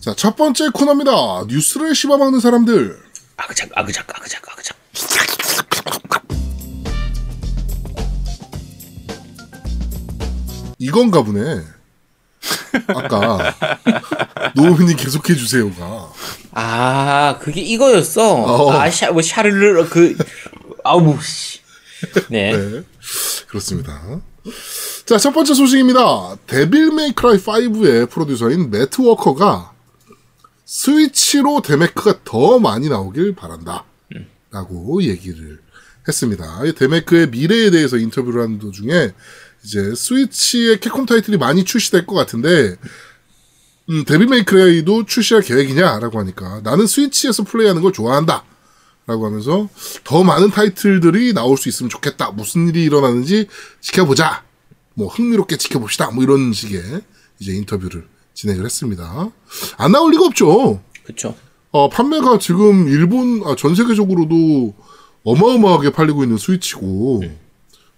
자, 첫 번째 코너입니다. 뉴스를 씹어먹는 사람들. 아그작 아그작 아그작 아그작. 이건가 보네. 아까 노우민이 계속해 주세요가. 아 그게 이거였어. 어. 아 샤 뭐 샤르르 그 아우 씨. 네. 네. 그렇습니다. 자, 첫 번째 소식입니다. 데빌 메이크라이 5의 프로듀서인 매트 워커가 스위치로 데메크가 더 많이 나오길 바란다. 라고 얘기를 했습니다. 이 데메크의 미래에 대해서 인터뷰를 하는 도중에 이제 스위치의 캡콤 타이틀이 많이 출시될 것 같은데 음, 데빌 메이크라이도 출시할 계획이냐라고 하니까 나는 스위치에서 플레이하는 걸 좋아한다. 라고 하면서 더 많은 타이틀들이 나올 수 있으면 좋겠다. 무슨 일이 일어나는지 지켜보자. 뭐 흥미롭게 지켜봅시다. 뭐 이런 식의 이제 인터뷰를 진행을 했습니다. 안 나올 리가 없죠. 그쵸. 어, 판매가 지금 일본 아, 전 세계적으로도 어마어마하게 팔리고 있는 스위치고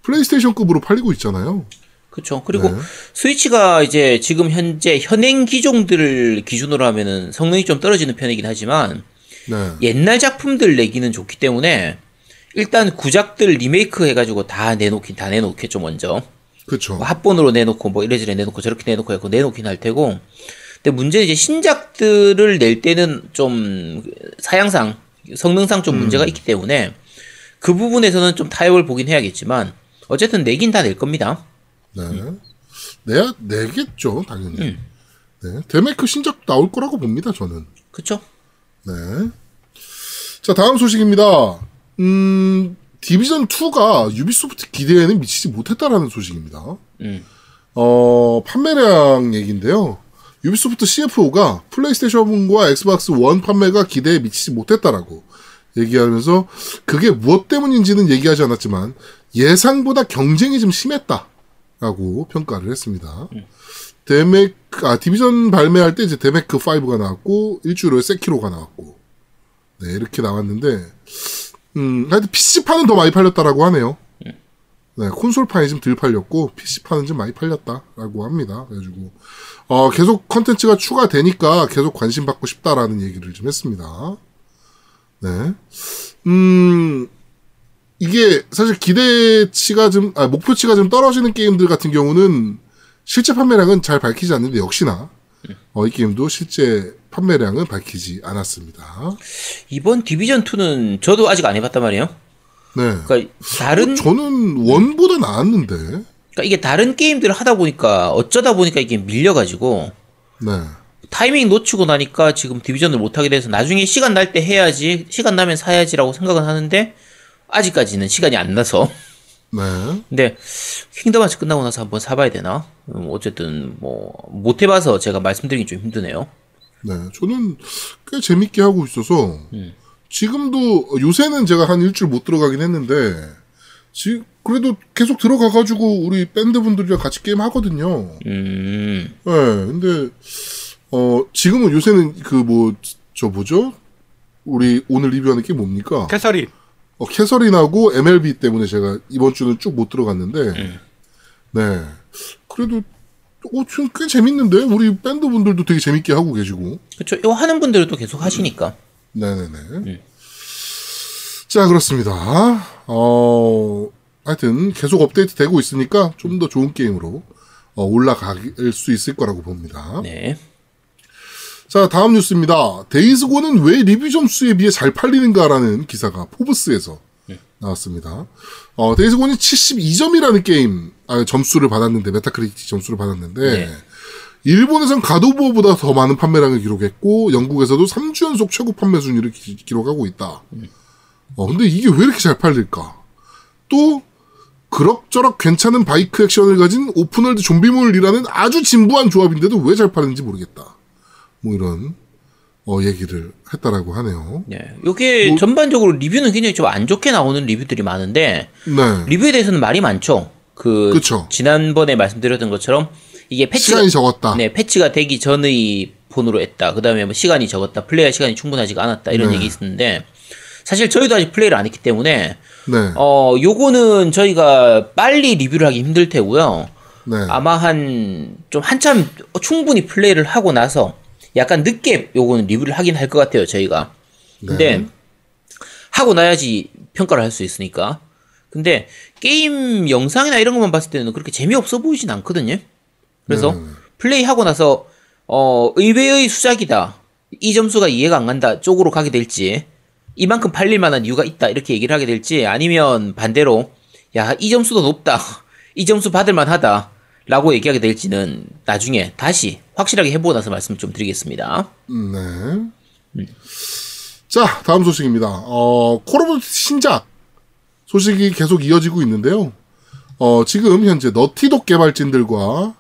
플레이스테이션급으로 팔리고 있잖아요. 그쵸. 그리고 네. 스위치가 이제 지금 현재 현행 기종들을 기준으로 하면은 성능이 좀 떨어지는 편이긴 하지만 네. 옛날 작품들 내기는 좋기 때문에 일단 구작들 리메이크 해가지고 다 내놓긴 다 내놓겠죠 먼저 그렇죠. 뭐 합본으로 내놓고 뭐 이래저래 내놓고 저렇게 내놓고 해고 내놓긴 할 테고 근데 문제는 이제 신작들을 낼 때는 좀 사양상 성능상 좀 문제가 있기 때문에 그 부분에서는 좀 타협을 보긴 해야겠지만 어쨌든 내긴 다 낼 겁니다 네. 내야 내겠죠, 당연히. 네. 데메크 신작 나올 거라고 봅니다, 저는. 그쵸? 네. 자, 다음 소식입니다. 음, 디비전 2가 유비소프트 기대에는 미치지 못했다라는 소식입니다. 음. 어, 판매량 얘기인데요. 유비소프트 CFO가 플레이스테이션과 엑스박스 원 판매가 기대에 미치지 못했다라고 얘기하면서 그게 무엇 때문인지는 얘기하지 않았지만 예상보다 경쟁이 좀 심했다라고 평가를 했습니다. 데메크, 아, 디비전 발매할 때 이제 데메크 5가 나왔고, 일주일 후에 세키로가 나왔고, 네, 이렇게 나왔는데, 음, 하여튼 PC판은 더 많이 팔렸다라고 하네요. 네, 콘솔판이 좀 덜 팔렸고, PC판은 좀 많이 팔렸다라고 합니다. 그래가지고, 어, 계속 컨텐츠가 추가되니까 계속 관심 받고 싶다라는 얘기를 좀 했습니다. 네. 음, 이게 사실 기대치가 좀, 아, 목표치가 좀 떨어지는 게임들 같은 경우는 실제 판매량은 잘 밝히지 않는데 역시나, 어, 이 게임도 실제 판매량은 밝히지 않았습니다. 이번 디비전 2는 저도 아직 안 해봤단 말이에요. 네. 그러니까 다른 저는 원보다 나았는데, 그러니까 이게 다른 게임들을 하다 보니까 어쩌다 보니까 이게 밀려가지고 네. 타이밍 놓치고 나니까 지금 디비전을 못 하게 돼서 나중에 시간 날 때 해야지 시간 나면 사야지라고 생각은 하는데 아직까지는 시간이 안 나서 네. 근데 Kingdom Hearts 끝나고 나서 한번 사봐야 되나 음, 어쨌든 뭐 못 해봐서 제가 말씀드리기 좀 힘드네요. 네, 저는 꽤 재밌게 하고 있어서 음. 지금도 요새는 제가 한 일주일 못 들어가긴 했는데 지 그래도 계속 들어가가지고 우리 밴드 분들이랑 같이 게임 하거든요. 음 네, 근데 어 지금은 요새는 그 뭐 저 뭐죠? 우리 오늘 리뷰하는 게 뭡니까? Catherine. 어, Catherine하고 MLB 때문에 제가 이번 주는 쭉 못 들어갔는데, 네. 그래도, 어, 지금 꽤 재밌는데? 우리 밴드 분들도 되게 재밌게 하고 계시고. 그렇죠. 이거 하는 분들은 또 계속 하시니까 네네 네. 자, 그렇습니다. 어, 하여튼 계속 업데이트 되고 있으니까 좀 더 좋은 게임으로 어, 올라갈 수 있을 거라고 봅니다. 네 자, 다음 뉴스입니다. Days Gone은 왜 리뷰 점수에 비해 잘 팔리는가라는 기사가 포브스에서 나왔습니다. 어, Days Gone은 72점이라는 게임, 아, 점수를 받았는데, Metacritic 점수를 받았는데, 네. 일본에선 God of War보다 더 많은 판매량을 기록했고, 영국에서도 3주 연속 최고 판매 순위를 기, 기록하고 있다. 어, 근데 이게 왜 이렇게 잘 팔릴까? 또, 그럭저럭 괜찮은 바이크 액션을 가진 open world 좀비물이라는 아주 진부한 조합인데도 왜잘 파는지 모르겠다. 뭐 이런 어 얘기를 했다라고 하네요. 네. 요게 전반적으로 리뷰는 굉장히 좀 안 좋게 나오는 리뷰들이 많은데 네. 리뷰에 대해서는 말이 많죠. 그 그쵸. 지난번에 말씀드렸던 것처럼 이게 패치가 시간이 적었다. 네, 패치가 되기 전의 폰으로 했다. 그다음에 뭐 시간이 적었다. 플레이할 시간이 충분하지가 않았다. 이런 네. 얘기 있었는데 사실 저희도 아직 플레이를 안 했기 때문에 네. 어 요거는 저희가 빨리 리뷰를 하기 힘들 테고요. 네. 아마 한 좀 한참 충분히 플레이를 하고 나서 약간 늦게 요거는 리뷰를 하긴 할 것 같아요, 저희가. 근데 네. 하고 나야지 평가를 할 수 있으니까. 근데 게임 영상이나 이런 것만 봤을 때는 그렇게 재미없어 보이진 않거든요. 그래서 네. 플레이하고 나서 어 의외의 수작이다. 이 점수가 이해가 안 간다 쪽으로 가게 될지 이만큼 팔릴 만한 이유가 있다 이렇게 얘기를 하게 될지 아니면 반대로 야 이 점수도 높다 이 점수 받을 만하다 라고 얘기하게 될지는 나중에 다시 확실하게 해보고 나서 말씀 좀 드리겠습니다 네. 자, 다음 소식입니다. 어, Call of 신작 소식이 계속 이어지고 있는데요. 어, 지금 현재 Naughty Dog 개발진들과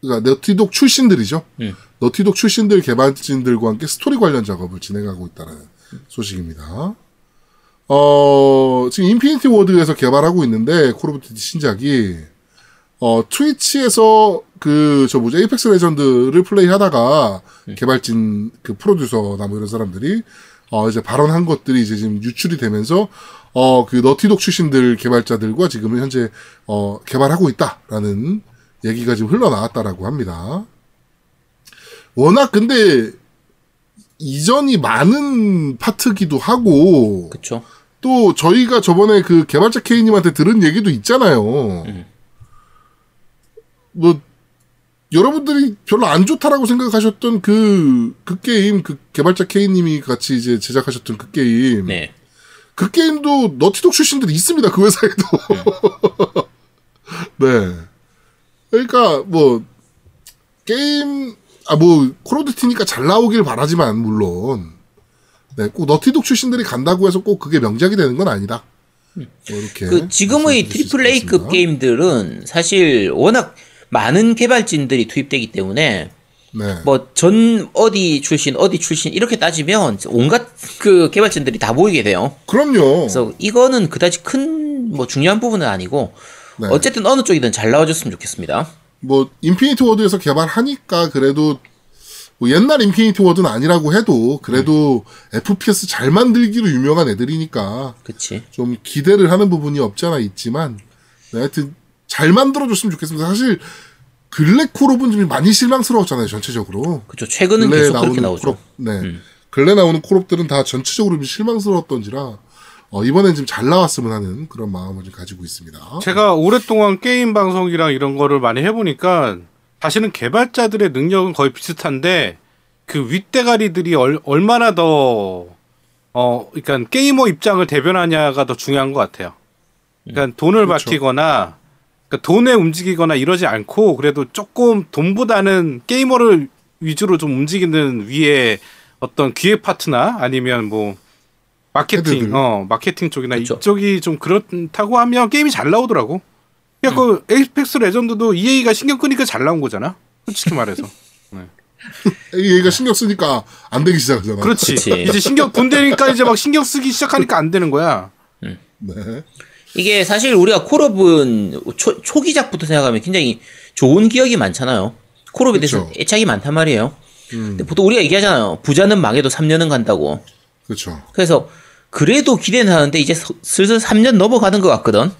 그러니까 Naughty Dog 출신들이죠. 음. Naughty Dog 출신들 개발진들과 함께 스토리 관련 작업을 진행하고 있다는 소식입니다. 어, 지금 Infinity Ward에서 개발하고 있는데 Call of Duty 신작이 어, Twitch에서 그, 저 뭐죠, Apex Legends를 플레이 하다가 개발진 그 프로듀서나 뭐 이런 사람들이 어, 이제 발언한 것들이 이제 지금 유출이 되면서 어, 그 Naughty Dog 출신들 개발자들과 지금은 현재 어, 개발하고 있다라는 얘기가 지금 흘러나왔다라고 합니다. 워낙 근데 이전이 많은 파트기도 하고 그쵸 또 저희가 저번에 그 개발자 K님한테 들은 얘기도 있잖아요. 뭐 여러분들이 별로 안 좋다라고 생각하셨던 그, 그 게임, 그 개발자 K님이 같이 이제 제작하셨던 그 게임. 네 그 게임도 너티독 출신들이 있습니다. 그 회사에도. 네. 그러니까 뭐 게임 아 뭐 Call of Duty니까 잘 나오길 바라지만 물론 네, 꼭 Naughty Dog 출신들이 간다고 해서 꼭 그게 명작이 되는 건 아니다. 뭐 이렇게 그 지금의 triple A급. 게임들은 사실 워낙 많은 개발진들이 투입되기 때문에 네. 뭐전 어디 출신 어디 출신 이렇게 따지면 온갖 그 개발진들이 다 모이게 돼요. 그럼요. 그래서 이거는 그다지 큰 뭐 중요한 부분은 아니고 네. 어쨌든 어느 쪽이든 잘 나와줬으면 좋겠습니다. 뭐 Infinity Ward에서 개발하니까 그래도 뭐 옛날 Infinity Ward는 아니라고 해도 그래도 FPS 잘 만들기로 유명한 애들이니까 그치? 좀 기대를 하는 부분이 없지 않아 있지만 네, 하여튼 잘 만들어줬으면 좋겠습니다. 사실 근래 좀 많이 실망스러웠잖아요 전체적으로. 그쵸. 최근은 계속 그렇게 나오죠. 음. 콜옵, 네. 근래 나오는 콜옵들은 다 전체적으로 좀 실망스러웠던지라 어, 이번엔 좀 잘 나왔으면 하는 그런 마음을 좀 가지고 있습니다. 제가 오랫동안 게임 방송이랑 이런 거를 많이 해보니까 사실은 개발자들의 능력은 거의 비슷한데 그 윗대가리들이 얼, 얼마나 더 어, 그러니까 게이머 입장을 대변하냐가 더 중요한 것 같아요. 그러니까 돈을 그렇죠. 바치거나 그러니까 돈에 움직이거나 이러지 않고 그래도 조금 돈보다는 게이머를 위주로 좀 움직이는 위에 어떤 기획 파트나 아니면 뭐 마케팅, head들. 어 마케팅 쪽이나 그쵸. 이쪽이 좀 그렇다고 하면 게임이 잘 나오더라고. 그러니까 그 에이펙스 레전드도 EA가 신경 끄니까 잘 나온 거잖아. 솔직히 말해서. EA가 신경 쓰니까 안 되기 시작하잖아. 그렇지. 그치. 이제 신경 돈 되니까 이제 막 신경 쓰기 시작하니까 안 되는 거야. 네. 이게 사실 우리가 콜옵은 초, 초기작부터 생각하면 굉장히 좋은 기억이 많잖아요. 콜업에 대해서 그쵸. 애착이 많단 말이에요. 음, 근데 보통 우리가 얘기하잖아요. 부자는 망해도 3년은 간다고. 그렇죠. 그래서 그래도 기대는 하는데 이제 서- 슬슬 3년 넘어가는 것 같거든.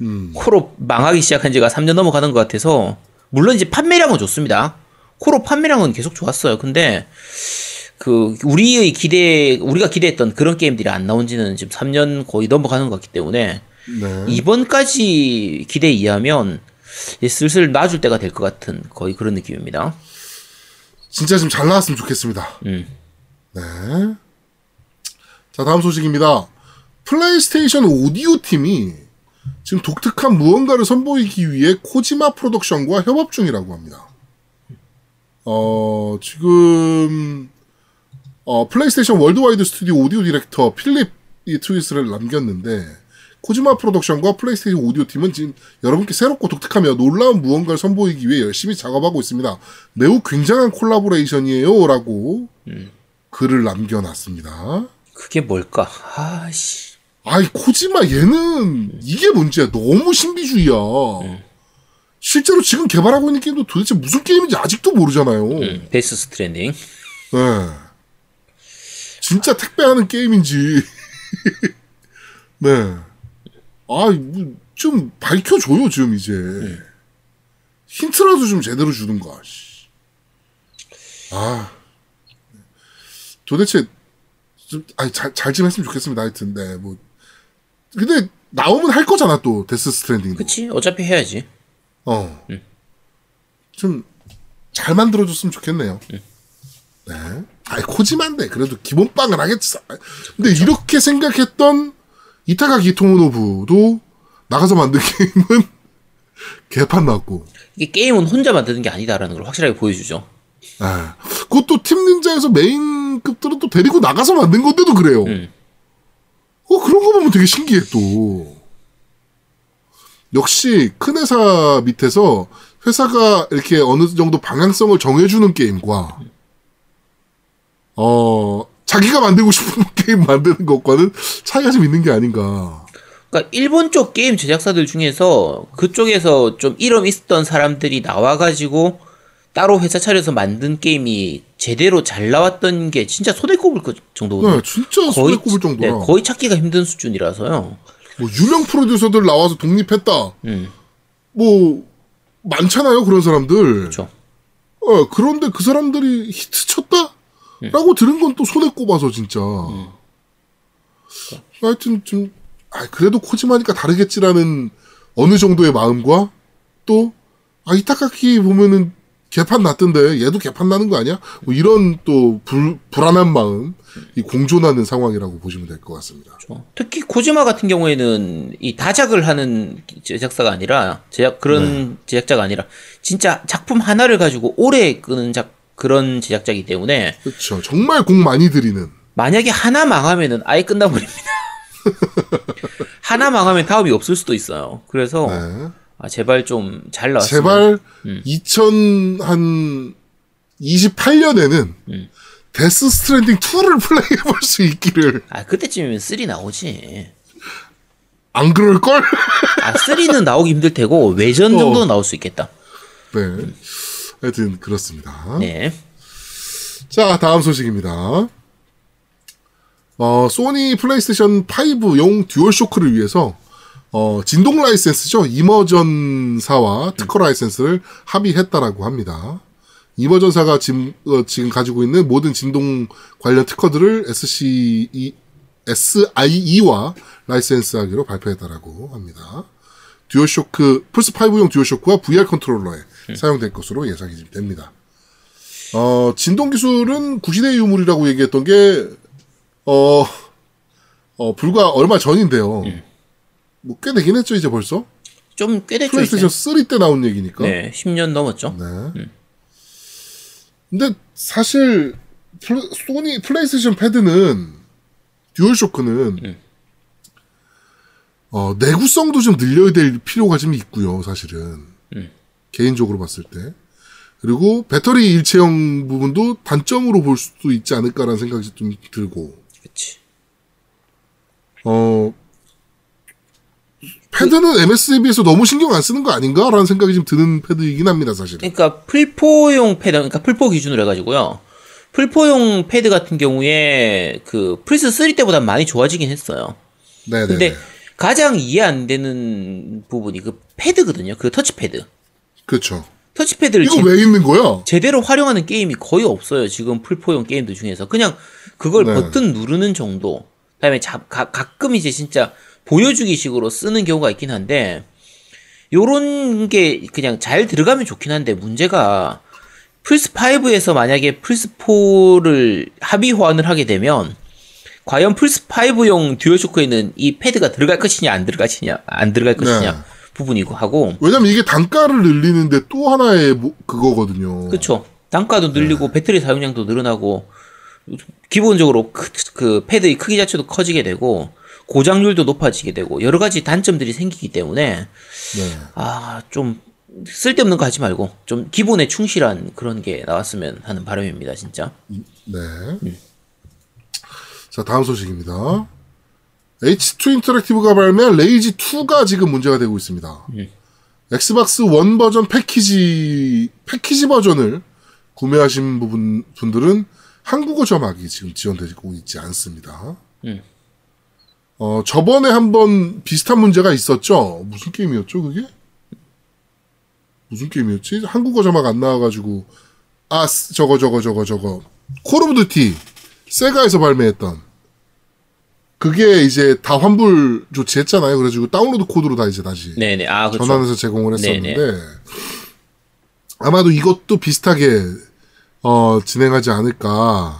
음. 콜업 망하기 시작한 지가 3년 넘어가는 것 같아서 물론 이제 판매량은 좋습니다. 콜업 판매량은 계속 좋았어요. 근데 그 우리의 기대 우리가 기대했던 그런 게임들이 안 나온 지는 지금 3년 거의 넘어가는 것 같기 때문에 네. 이번까지 기대에 의하면 슬슬 놔줄 때가 될 것 같은 거의 그런 느낌입니다. 진짜 좀 잘 나왔으면 좋겠습니다. 음. 네. 자, 다음 소식입니다. 플레이스테이션 오디오 팀이 지금 독특한 무언가를 선보이기 위해 Kojima Productions와 협업 중이라고 합니다. 어, 지금, 어, PlayStation Worldwide Studio 오디오 디렉터 필립이 트윗을 남겼는데, Kojima Productions와 PlayStation 오디오 팀은 지금 여러분께 새롭고 독특하며 놀라운 무언가를 선보이기 위해 열심히 작업하고 있습니다. 매우 굉장한 콜라보레이션이에요. 라고 글을 남겨놨습니다. 그게 뭘까? 아씨. 아이, 코지마 얘는 이게 문제야. 너무 신비주의야. 실제로 지금 개발하고 있는 게임도 도대체 무슨 게임인지 아직도 모르잖아요. 음, Death Stranding. 네. 진짜 택배하는 게임인지. 네. 아, 뭐좀 밝혀줘요, 지금 이제. 힌트라도 좀 제대로 주든가, 씨. 아, 도대체 좀, 아니 잘좀 했으면 좋겠습니다. 하여튼 네, 뭐 근데 나오면 할 거잖아 또 데스 스트랜딩도. 그치 어차피 해야지. 어. 좀잘 만들어줬으면 좋겠네요. 네. 아이 코지만데 그래도 기본빵은 하겠지. 근데 이렇게 생각했던 이타가 기토모노부도 나가서 만든 게임은 개판 났고. 이게 게임은 혼자 만드는 게 아니다라는 걸 확실하게 보여주죠. 아, 그것도 팀 닌자에서 메인급들은 또 데리고 나가서 만든 건데도 그래요. 음. 어, 그런 거 보면 되게 신기해, 또. 역시 큰 회사 밑에서 회사가 이렇게 어느 정도 방향성을 정해주는 게임과, 어, 자기가 만들고 싶은 게임 만드는 것과는 차이가 좀 있는 게 아닌가. 그러니까 일본 쪽 게임 제작사들 중에서 그쪽에서 좀 이름 있었던 사람들이 나와가지고 따로 회사 차려서 만든 게임이 제대로 잘 나왔던 게 진짜 손에 꼽을 그 정도거든요. 네, 진짜 손에 꼽을 정도라. 네, 거의 찾기가 힘든 수준이라서요. 뭐, 유명 프로듀서들 나와서 독립했다. 음, 뭐, 많잖아요, 그런 사람들. 그렇죠. 어, 그런데 그 사람들이 히트 쳤다? 라고 들은 건 또 손에 꼽아서, 진짜. 하여튼 좀, 아, 그래도 코지마니까 다르겠지라는 어느 정도의 마음과 또, 아, 이타카키 보면은 개판 났던데 얘도 개판 나는 거 아니야? 뭐 이런 또 불, 불안한 마음, 이 공존하는 상황이라고 보시면 될 것 같습니다. 특히 코지마 같은 경우에는 이 다작을 하는 제작사가 아니라 제작 그런 네. 제작자가 아니라 진짜 작품 하나를 가지고 오래 끄는 작 그런 제작자이기 때문에 그렇죠. 정말 공 많이 들이는. 만약에 하나 망하면은 아예 끝나버립니다. 하나 망하면 다음이 없을 수도 있어요. 그래서 네. 아, 제발 좀 잘 나왔으면 제발 음. 2000한 28년에는 음. Death Stranding 2를 플레이해 볼 수 있기를 아 그때쯤이면 3 나오지. 안 그럴 걸? 아 3는 나오기 힘들 테고 외전 어. 정도는 나올 수 있겠다. 네. 하여튼 그렇습니다. 네. 자, 다음 소식입니다. 어, 소니 플레이스테이션 5용 DualShock을 위해서 어, 진동 라이센스죠. Immersion사와 특허 라이센스를 합의했다라고 합니다. Immersion사가 지금, 어, 지금 가지고 있는 모든 진동 관련 특허들을 SCE, SIE와 라이센스하기로 발표했다라고 합니다. DualShock, 플스5용 DualShock과 VR 컨트롤러에 사용될 것으로 예상이 됩니다. 어, 진동 기술은 구시대 유물이라고 얘기했던 게, 어, 어, 불과 얼마 전인데요. 뭐꽤 되긴 했죠, 이제 벌써? 좀 꽤 됐죠 플레이스테이션 이제. 3때 나온 얘기니까. 네, 10년 넘었죠. 네. 근데 사실 플레, 소니 플레이스테이션 패드는 듀얼쇼크는 음. 어, 내구성도 좀 늘려야 될 필요가 좀 있고요, 사실은. 음. 개인적으로 봤을 때. 그리고 배터리 일체형 부분도 단점으로 볼 수도 있지 않을까라는 생각이 좀 들고. 그렇지. 어, 패드는 MS에 비해서 너무 신경 안 쓰는 거 아닌가라는 생각이 좀 드는 패드이긴 합니다, 사실은. 그러니까 플포용 패드, 그러니까 플포 기준으로 해가지고요. 플포용 패드 같은 경우에 그 플스 3 때보다 많이 좋아지긴 했어요. 네네. 근데 가장 이해 안 되는 부분이 그 패드거든요. 그 터치패드. 그렇죠. 터치패드를 이거 제, 왜 있는 거야? 제대로 활용하는 게임이 거의 없어요. 지금 플포용 게임들 중에서 그냥 그걸 네. 버튼 누르는 정도. 그다음에 자, 가, 가끔 이제 진짜 보여주기식으로 쓰는 경우가 있긴 한데 요런 게 그냥 잘 들어가면 좋긴 한데 문제가 플스 5에서 만약에 플스 4를 합의 호환을 하게 되면 과연 플스 5용 듀얼쇼크에는 이 패드가 들어갈 것이냐 안 들어가시냐 안 들어갈 것이냐 네. 부분이고 하고 왜냐면 이게 단가를 늘리는데 또 하나의 뭐- 그거거든요. 그쵸. 단가도 늘리고 배터리 사용량도 늘어나고 기본적으로 그, 그 패드의 크기 자체도 커지게 되고 고장률도 높아지게 되고 여러 가지 단점들이 생기기 때문에 네. 아좀 쓸데없는 거 하지 말고 좀 기본에 충실한 그런 게 나왔으면 하는 바람입니다 진짜. 네. 자, 다음 소식입니다. H2 인터랙티브가 발매한 레이지 2가 지금 문제가 되고 있습니다. 엑스박스 원 버전 패키지 패키지 버전을 구매하신 부분 분들은 한국어 자막이 지금 지원되고 있지 않습니다. 음. 어, 저번에 한번 비슷한 문제가 있었죠. 무슨 게임이었죠, 그게? 무슨 게임이었지? 한국어 자막 안 나와가지고 아 쓰- 저거 저거 저거 저거 콜 오브 듀티 세가에서 발매했던 그게 이제 다 환불 조치했잖아요. 그래가지고 다운로드 코드로 다 이제 다시 네네. 아, 그렇죠. 전환해서 제공을 했었는데 네네. 아마도 이것도 비슷하게 어, 진행하지 않을까라고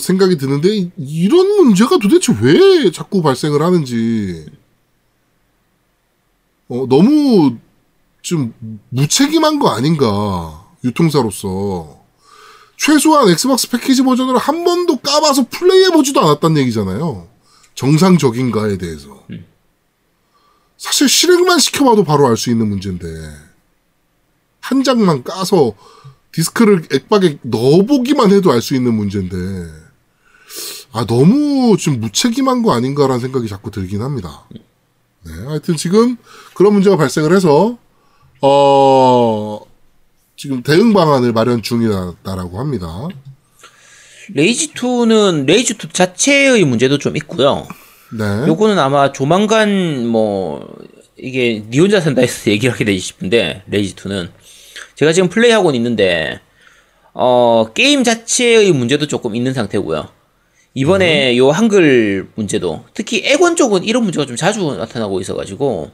생각이 드는데 이- 이런 문제가 도대체 왜 자꾸 발생을 하는지 어, 너무 좀 무책임한 거 아닌가 유통사로서 최소한 엑스박스 패키지 버전을 한 번도 까봐서 플레이해보지도 않았다는 얘기잖아요. 정상적인가에 대해서. 사실 실행만 시켜봐도 바로 알 수 있는 문제인데 한 장만 까서 디스크를 액박에 넣어보기만 해도 알 수 있는 문제인데 아 너무 좀 무책임한 거 아닌가라는 생각이 자꾸 들긴 합니다. 네, 하여튼 지금 그런 문제가 발생을 해서 어 지금 대응 방안을 마련 중이다라고 합니다. 레이지 2는 레이지 2 자체의 문제도 좀 있고요. 네, 요거는 아마 조만간 뭐 이게 니 혼자 산다에서 얘기를 하게 되지 싶은데 레이지 2는 제가 지금 플레이하고 있는데 어 게임 자체의 문제도 조금 있는 상태고요. 이번에 요 한글 문제도 특히 엑원 쪽은 이런 문제가 좀 자주 나타나고 있어가지고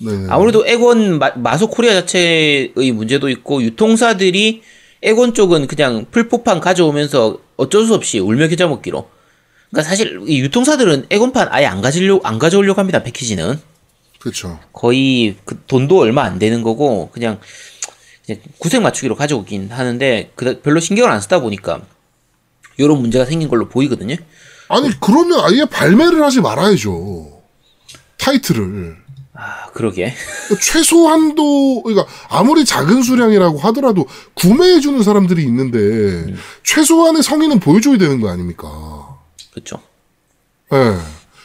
네, 아무래도 엑원 마, 마소 코리아 자체의 문제도 있고 유통사들이 액원 쪽은 그냥 풀포판 가져오면서 어쩔 수 없이 울며 겨자 먹기로. 그러니까 사실 이 유통사들은 액원판 아예 안 가지려 안 가져오려고 합니다 패키지는 그렇죠. 거의 그 돈도 얼마 안 되는 거고 그냥, 그냥 구색 맞추기로 가져오긴 하는데 그 별로 신경을 안 쓰다 보니까 이런 문제가 생긴 걸로 보이거든요. 아니 그러면 아예 발매를 하지 말아야죠. 타이틀을. 아 그러게. 최소한도 그러니까 아무리 작은 수량이라고 하더라도 구매해 주는 사람들이 있는데 최소한의 성의는 보여줘야 되는 거 아닙니까? 그렇죠. 예.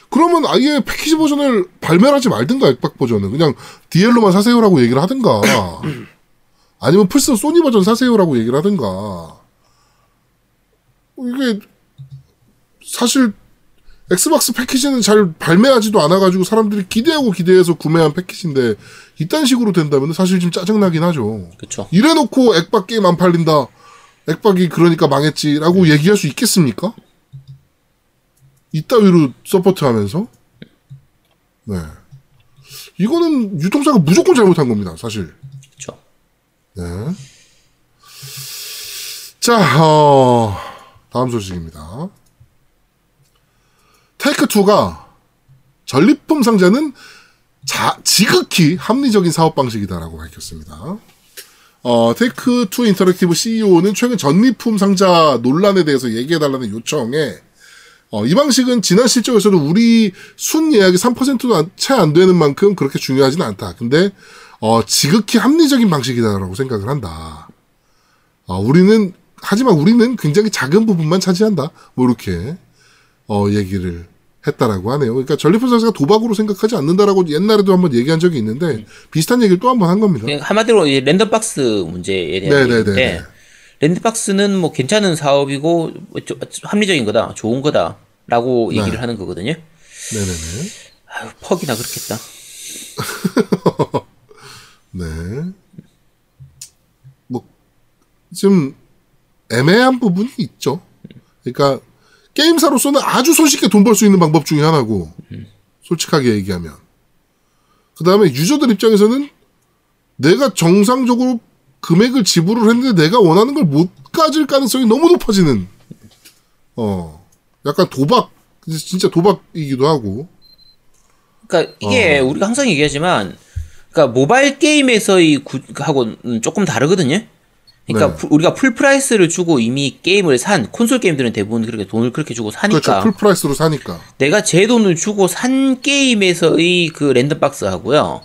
그러면 아예 패키지 버전을 발매를 하지 말든가 액박 버전은 그냥 DL로만 사세요라고 얘기를 하든가 아니면 플스 소니 버전 사세요라고 얘기를 하든가 이게 사실 엑스박스 패키지는 잘 발매하지도 않아가지고 사람들이 기대하고 기대해서 구매한 패키지인데 이딴 식으로 된다면 사실 좀 짜증나긴 하죠. 그렇죠. 이래놓고 액박 게임 안 팔린다. 액박이 그러니까 망했지라고 얘기할 수 있겠습니까? 이따위로 서포트하면서 네 이거는 유통사가 무조건 잘못한 겁니다 사실 그렇죠. 네. 자 어, 다음 소식입니다 테이크 2가 전리품 상자는 자, 지극히 합리적인 사업 방식이다라고 밝혔습니다. 어, 테이크 2 인터랙티브 CEO는 최근 전리품 상자 논란에 대해서 얘기해달라는 요청에 어, 이 방식은 지난 실적에서도 우리 순 예약이 3%도 채 안 되는 만큼 그렇게 중요하지는 않다. 근데 어, 지극히 합리적인 방식이다라고 생각을 한다. 어, 우리는 하지만 우리는 굉장히 작은 부분만 차지한다. 뭐 이렇게 어, 얘기를 했다라고 하네요. 그러니까 전리품 상자가 도박으로 생각하지 않는다라고 옛날에도 한번 얘기한 적이 있는데 비슷한 얘기를 또 한번 한 겁니다. 그냥 한마디로 이 랜덤박스 문제에 대한 네네네네. 얘기인데 랜덤박스는 뭐 괜찮은 사업이고 뭐 저- 합리적인 거다, 좋은 거다라고 네. 얘기를 하는 거거든요. 네네네. 아유, 퍽이나 그렇겠다. 네. 뭐, 좀, 애매한 부분이 있죠. 그러니까, 게임사로서는 아주 손쉽게 돈 벌 수 있는 방법 중에 하나고, 솔직하게 얘기하면. 그 다음에 유저들 입장에서는 내가 정상적으로 금액을 지불을 했는데 내가 원하는 걸 못 가질 가능성이 너무 높아지는, 어, 약간 도박, 진짜 도박이기도 하고, 그러니까 이게 어. 우리가 항상 얘기하지만, 그러니까 모바일 게임에서의 구, 하고는 조금 다르거든요. 그러니까 네. 푸- 우리가 full price를 주고 이미 게임을 산 콘솔 게임들은 대부분 그렇게 돈을 그렇게 주고 사니까 그렇죠. full price로 사니까. 내가 제 돈을 주고 산 게임에서의 그 랜덤 박스 하고요.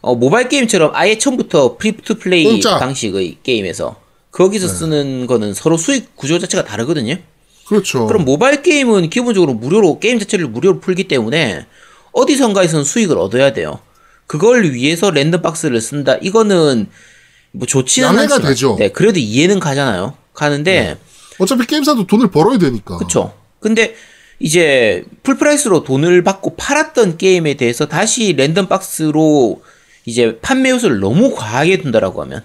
어, 모바일 게임처럼 아예 처음부터 free to play 공짜. 네. 방식의 게임에서 거기서 쓰는 거는 서로 수익 구조 자체가 다르거든요. 그렇죠. 그럼 모바일 게임은 기본적으로 무료로 게임 자체를 무료로 풀기 때문에 어디선가에서는 수익을 얻어야 돼요. 그걸 위해서 랜덤 박스를 쓴다. 이거는 뭐 좋지는 않지만 되죠. 네, 그래도 이해는 가잖아요. 가는데 어차피 게임사도 돈을 벌어야 되니까. 그쵸. 근데 이제 full price로 돈을 받고 팔았던 게임에 대해서 다시 랜덤 박스로 이제 판매 요소를 너무 과하게 둔다라고 하면.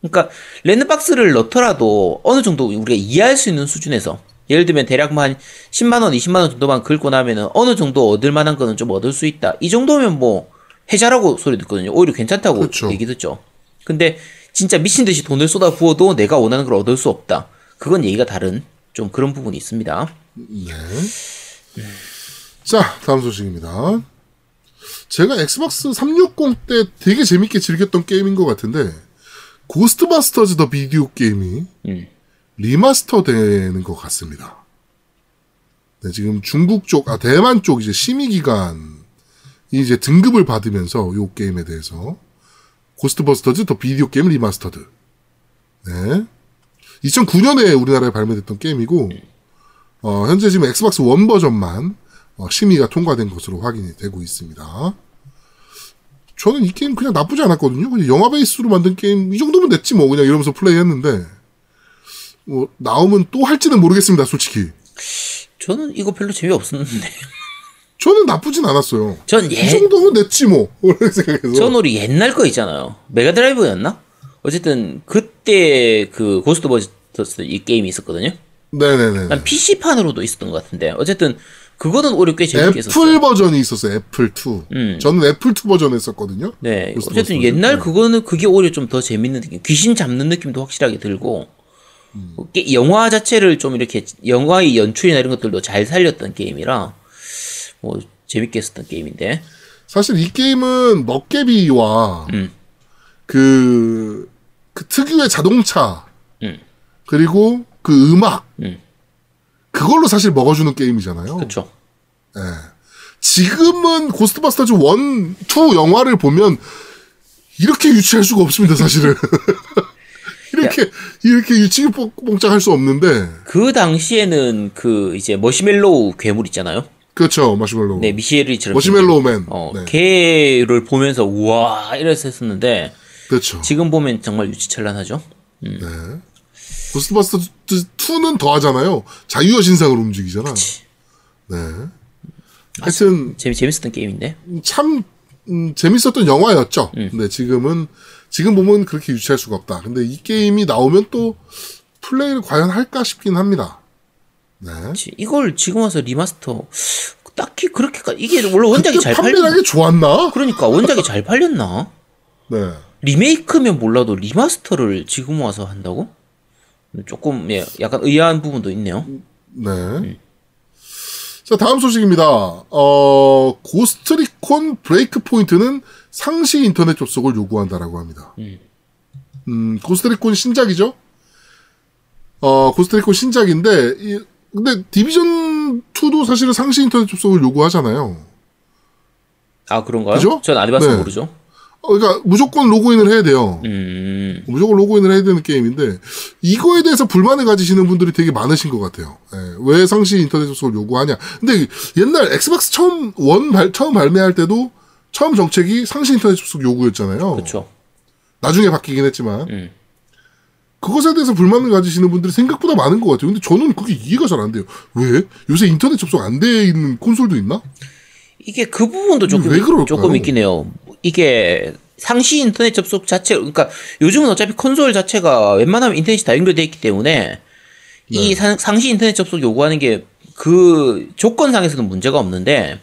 그러니까 랜덤 박스를 넣더라도 어느 정도 우리가 이해할 수 있는 수준에서 예를 들면 대략 뭐한 10만 원, 20만 원 정도만 긁고 나면은 어느 정도 얻을 만한 거는 좀 얻을 수 있다. 이 정도면 뭐 해자라고 소리 듣거든요. 오히려 괜찮다고 그렇죠. 얘기 듣죠. 근데 진짜 미친 듯이 돈을 쏟아 부어도 내가 원하는 걸 얻을 수 없다. 그건 얘기가 다른 좀 그런 부분이 있습니다. 네. 자, 다음 소식입니다. 제가 엑스박스 360 때 되게 재밌게 즐겼던 게임인 것 같은데, 고스트바스터즈 더 비디오 게임이 음. remaster 되는 것 같습니다. 네, 지금 중국 쪽, 아, 대만 쪽 이제 심의기관이 이제 등급을 받으면서 요 게임에 대해서 고스트버스터즈 더 비디오 게임 리마스터드. 네. 2009년에 우리나라에 발매됐던 게임이고, 어, 현재 지금 엑스박스 원 버전만 어, 심의가 통과된 것으로 확인이 되고 있습니다. 저는 이 게임 그냥 나쁘지 않았거든요. 그냥 영화 베이스로 만든 게임 이 정도면 됐지 뭐 그냥 이러면서 플레이했는데 뭐 나오면 또 할지는 모르겠습니다. 솔직히 저는 이거 별로 재미없었는데. 저는 나쁘진 않았어요. 전 이, 예, 정도면 됐지 뭐 그런 생각해서 전 우리 옛날 거 있잖아요. 메가드라이브였나? 어쨌든 그때 그 고스트 버스터스 이 게임이 있었거든요. 네네네. 난 PC판으로도 있었던 것 같은데 어쨌든 그거는 오히려 꽤 재밌게 애플 했었어요. 버전이 있었어요. 애플 2. 음. 저는 애플 2 버전 했었거든요. 네. 어쨌든 옛날 네. 그거는 그게 오히려 좀 더 재밌는 느낌. 귀신 잡는 느낌도 확실하게 들고 음. 게- 영화 자체를 좀 이렇게 영화의 연출이나 이런 것들도 잘 살렸던 게임이라 뭐 재밌게 했었던 게임인데. 사실 이 게임은 먹깨비와 음. 그, 그 특유의 자동차 음. 그리고 그 음악 음. 그걸로 사실 먹어주는 게임이잖아요. 그렇죠. 예. 지금은 Ghostbusters 1, 2 영화를 보면 이렇게 유치할 수가 없습니다, 사실은. 이렇게 이렇게 유치기 뽕짝할 수 없는데 그 당시에는 그 이제 머시멜로우 괴물 있잖아요. 그렇죠 마시멜로우 네, 미쉐린처럼 marshmallow man 어, 네. 걔를 보면서 우와 이래서 했었는데 그렇죠 지금 보면 정말 유치찬란하죠. 네. Ghostbusters 2는 더 하잖아요 자유의 여신상으로 움직이잖아 네 하여튼 재미 재밌었던 게임인데. 참 음, 재밌었던 영화였죠. 음. 근데 지금은 지금 보면 그렇게 유치할 수가 없다. 근데 이 게임이 나오면 또 플레이를 과연 할까 싶긴 합니다. 네. 그치. 이걸 지금 와서 remaster 딱히 그렇게까지 이게 원래 원작이 잘 판매량이 팔렸나? 좋았나? 그러니까 원작이 잘 팔렸나? 네. 리메이크면 몰라도 remaster를 지금 와서 한다고? 조금 예, 약간 의아한 부분도 있네요. 네. 자, 다음 소식입니다. 어, Ghost Recon Breakpoint는 상시 인터넷 접속을 요구한다라고 합니다. 음, Ghost Recon 신작이죠? 어, Ghost Recon 신작인데, 이, 근데 Division 2도 사실은 상시 인터넷 접속을 요구하잖아요. 아 그런가요? 그죠? 전 안 해봐서 네. 모르죠. 어, 그러니까 무조건 로그인을 해야 돼요. 음, 무조건 로그인을 해야 되는 게임인데 이거에 대해서 불만을 가지시는 분들이 되게 많으신 것 같아요. 예, 왜 상시 인터넷 접속을 요구하냐? 근데 옛날 Xbox 처음 One 발, 처음 발매할 때도 처음 정책이 상시 인터넷 접속 요구였잖아요. 그렇죠. 나중에 바뀌긴 했지만 음. 그것에 대해서 불만을 가지시는 분들이 생각보다 많은 것 같아요. 근데 저는 그게 이해가 잘 안 돼요. 왜? 요새 인터넷 접속 안 돼 있는 콘솔도 있나? 이게 그 부분도 조금? 조금 있긴 해요. 이게 상시 인터넷 접속 자체 그러니까 요즘은 어차피 콘솔 자체가 웬만하면 인터넷이 다 연결돼 있기 때문에 이 네. 상, 상시 인터넷 접속 요구하는 게 그 조건상에서는 문제가 없는데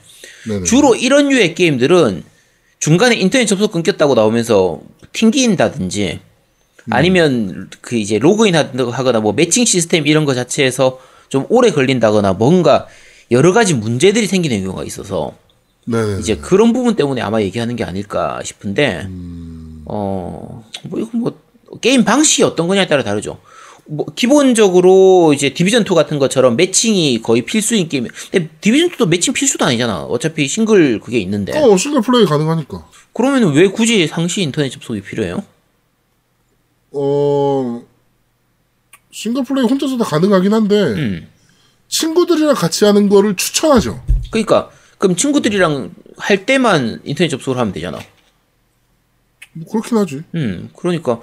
네네. 주로 이런 류의 게임들은 중간에 인터넷 접속 끊겼다고 나오면서 튕긴다든지 아니면 그 이제 로그인 하거나 뭐 매칭 시스템 이런 거 자체에서 좀 오래 걸린다거나 뭔가 여러 가지 문제들이 생기는 경우가 있어서 네네. 이제 그런 부분 때문에 아마 얘기하는 게 아닐까 싶은데 어뭐 이거 뭐 게임 방식이 어떤 거냐에 따라 다르죠. 뭐 기본적으로 이제 Division 2 같은 것처럼 매칭이 거의 필수인 게임. 근데 Division 2도 매칭 필수도 아니잖아. 어차피 싱글 그게 있는데. 어 싱글 플레이 가능하니까. 그러면 왜 굳이 상시 인터넷 접속이 필요해요? 어 싱글 플레이 혼자서 다 가능하긴 한데 음. 친구들이랑 같이 하는 거를 추천하죠. 그러니까 그럼 친구들이랑 할 때만 인터넷 접속을 하면 되잖아. 뭐 그렇긴 하지. 음, 그러니까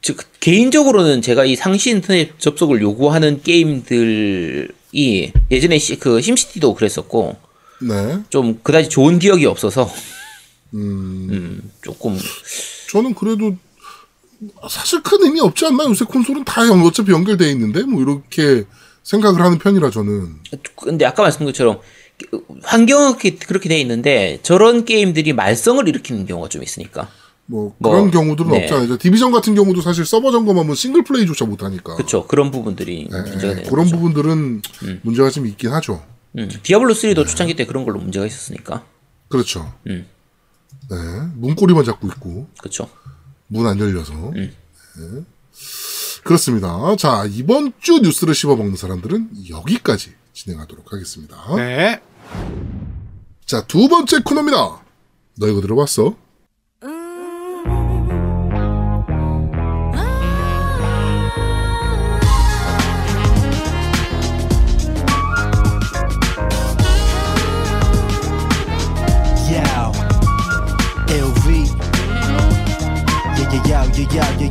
즉 개인적으로는 제가 이 상시 인터넷 접속을 요구하는 게임들이 예전에 시, 그 심시티도 그랬었고 네. 좀 그다지 좋은 기억이 없어서 음, 음, 조금 저는 그래도 사실 큰 의미 없지 않나? 요새 콘솔은 다 연- 어차피 연결돼 있는데 뭐 이렇게 생각을 하는 편이라 저는 근데 아까 말씀드린 것처럼 환경은 그렇게, 그렇게 돼 있는데 저런 게임들이 말썽을 일으키는 경우가 좀 있으니까. 뭐 뭐, 그런 경우들은 네. 없잖아요. 디비전 같은 경우도 사실 서버 점검하면 싱글 플레이조차 못하니까. 그렇죠. 그런 부분들이 네, 문제가 되는 그런 거죠. 부분들은 문제가 좀 있긴 하죠. 음, 디아블로 3도 초창기 때 그런 걸로 문제가 있었으니까. 그렇죠. 음. 네, 문고리만 잡고 있고 그렇죠. 문 안 열려서. 네. 그렇습니다. 자 이번 주 뉴스를 씹어먹는 사람들은 여기까지 진행하도록 하겠습니다. 네. 자 두 번째 코너입니다. 너 이거 들어봤어?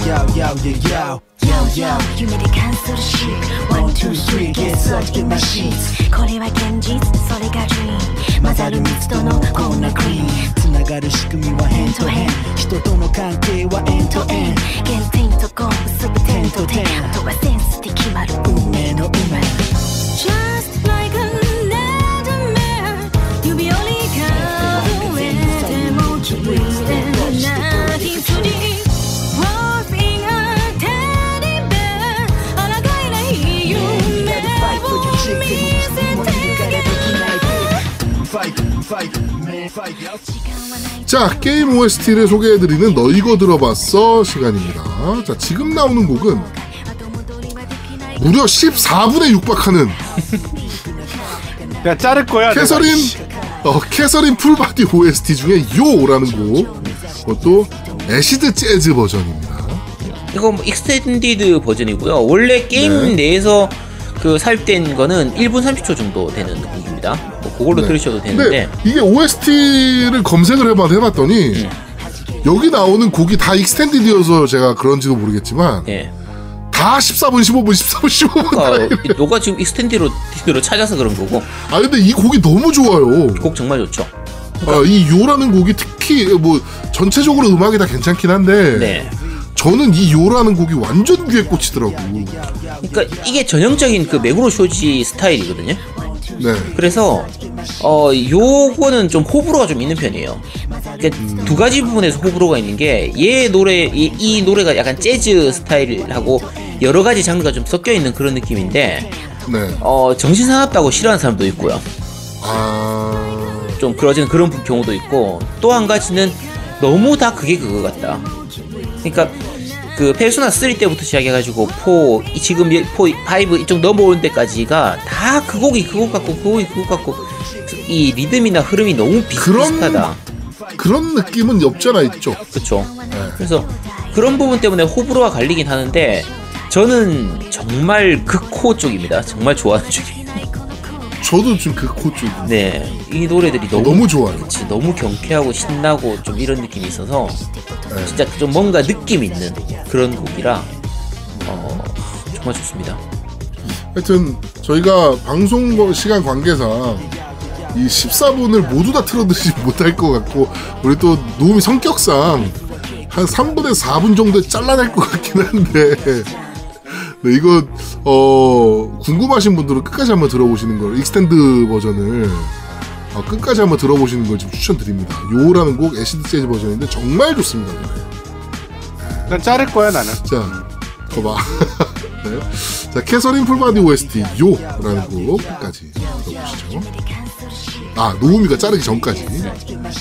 Yo, yo, yo, yo, yo, yo. 夢で感するし One, two, three, get sucked, get my sheets. これは現実それが Dream 混ざる密度のこんなクリームつながる仕組みはヘンとヘン人との関係はエンとエン原点とゴムすべ点と点あとはセンスで決まる運命の運命 자 게임 OST를 소개해드리는 너 이거 들어봤어 시간입니다. 자 지금 나오는 곡은 무려 14분에 육박하는 내가 자를 거야. Catherine 어, Catherine Full Body OST 중에 Yo라는 곡 그것도 acid 재즈 버전입니다. 이거 뭐 extended 버전이고요. 원래 게임 네. 내에서 그 삽입된 거는 1분 30초 정도 되는 곡입니다. 뭐 그걸로 네. 들으셔도 되는데 이게 OST를 검색을 해봐 해봤더니 여기 나오는 곡이 다 extended여서 제가 그런지도 모르겠지만 예. 다 14분 15분 14분 15분 그러니까 너가 지금 extended로 로 찾아서 그런 거고 아 근데 이 곡이 너무 좋아요. 곡 정말 좋죠. 아, 이 Yo라는 곡이 특히 뭐 전체적으로 음악이 다 괜찮긴 한데 네. 저는 이 Yo라는 곡이 완전 귀에 꽂히더라고. 그러니까 이게 전형적인 그 메구로 쇼지 스타일이거든요. 네. 그래서 어 요거는 좀 호불호가 좀 있는 편이에요. 그러니까 두 가지 부분에서 호불호가 있는 게 얘 노래 이, 이 노래가 약간 재즈 스타일하고 여러 가지 장르가 좀 섞여 있는 그런 느낌인데 네. 어 정신 사납다고 싫어하는 사람도 있고요. 아. 좀 그러지는 그런 경우도 있고 또 한 가지는 너무 다 그게 그거 같다. 그러니까 그 페르소나 3 때부터 시작해가지고 4이 지금 4, 5 이쪽 넘어올 때까지가 다 그 곡이 그 곡 같고 그 곡이 그 곡 같고 이 리듬이나 흐름이 너무 비슷비슷하다. 그런 느낌은 없지 않아 있죠. 그렇죠. 그래서 그런 부분 때문에 호불호가 갈리긴 하는데 저는 정말 극호 쪽입니다. 정말 좋아하는 쪽이에요. 저도 지금 그 코 쪽. 네, 이 노래들이 너무 너무 좋아요. 그치, 너무 경쾌하고 신나고 좀 이런 느낌이 있어서 네. 진짜 좀 뭔가 느낌 있는 그런 곡이라 어, 정말 좋습니다. 하여튼 저희가 방송 시간 관계상 이 14분을 모두 다 틀어드리지 못할 것 같고 우리 또 노움이 성격상 한 3분에서 4분 정도에 잘라낼 것 같긴 한데 네, 이거 어 궁금하신 분들은 끝까지 한번 들어보시는 걸 extend 버전을 어, 끝까지 한번 들어보시는 걸좀 추천드립니다. Yo라는 곡 acid 재즈 버전인데 정말 좋습니다. 노래. 난 자를 거야 나는. 자, 거봐. 네. 자, 캐서린 풀바디 OST 요라는 곡 끝까지 들어보시죠. 아, 노우미가 자르기 전까지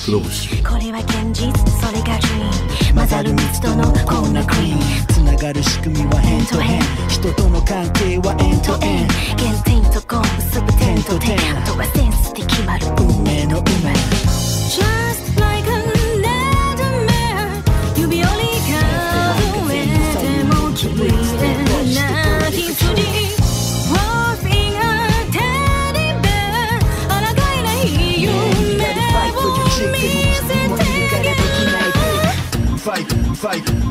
들어보시죠. がる仕組みは変と変人との関係は円と円原点とゴールすべ点と点あとはセンスで決まる運命の運命 Just like a nightmare 指折り数えても消えない羊ファイト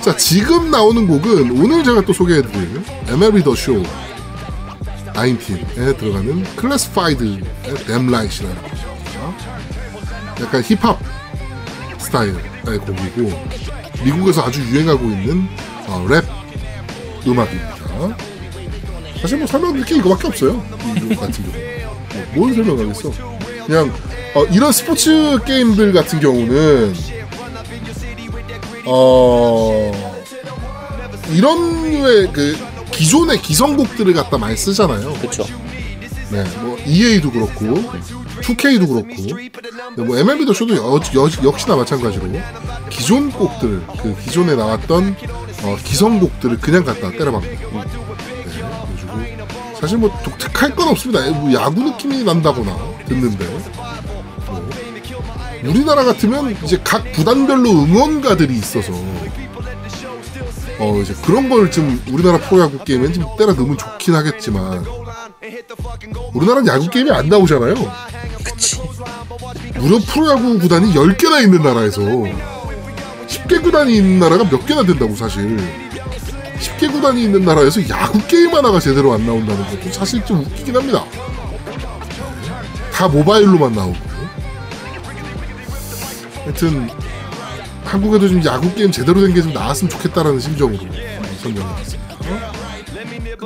자 지금 나오는 곡은 오늘 제가 또 소개해드릴 MLB The Show 19에 들어가는 Classified의 Damn Right이라는 곡이죠. 약간 힙합 스타일의 곡이고 미국에서 아주 유행하고 있는 어, 랩 음악입니다. 사실 뭐 설명드릴 게 이거밖에 없어요. 이거 같은 경우. 뭐, 뭘 설명하겠어. 그냥 어, 이런 스포츠 게임들 같은 경우는 어 이런 류의 그 기존의 기성곡들을 갖다 많이 쓰잖아요. 그렇죠. 네, 뭐 EA도 그렇고 2K도 그렇고. 네, 뭐 MLB도 쇼도 여, 여, 역시나 마찬가지로 기존 곡들 그 기존에 나왔던 어, 기성곡들을 그냥 갖다 때려박는 네, 그래가지고 사실 뭐 독특할 건 없습니다. 뭐 야구 느낌이 난다거나 듣는데. 뭐 우리나라 같으면 이제 각 구단별로 응원가들이 있어서 어 이제 그런 걸 좀 우리나라 프로야구 게임엔 좀 때려 넣으면 좋긴 하겠지만 우리나라는 야구 게임이 안 나오잖아요. 그치. 무려 프로야구 구단이 10개나 있는 나라에서 10개 구단이 있는 나라가 몇 개나 된다고 사실 10개 구단이 있는 나라에서 야구 게임 하나가 제대로 안 나온다는 것도 사실 좀 웃기긴 합니다. 다 모바일로만 나오고 하여튼 한국에도 좀 야구 게임 제대로 된 게 좀 나왔으면 좋겠다라는 심정으로 선정해봤습니다.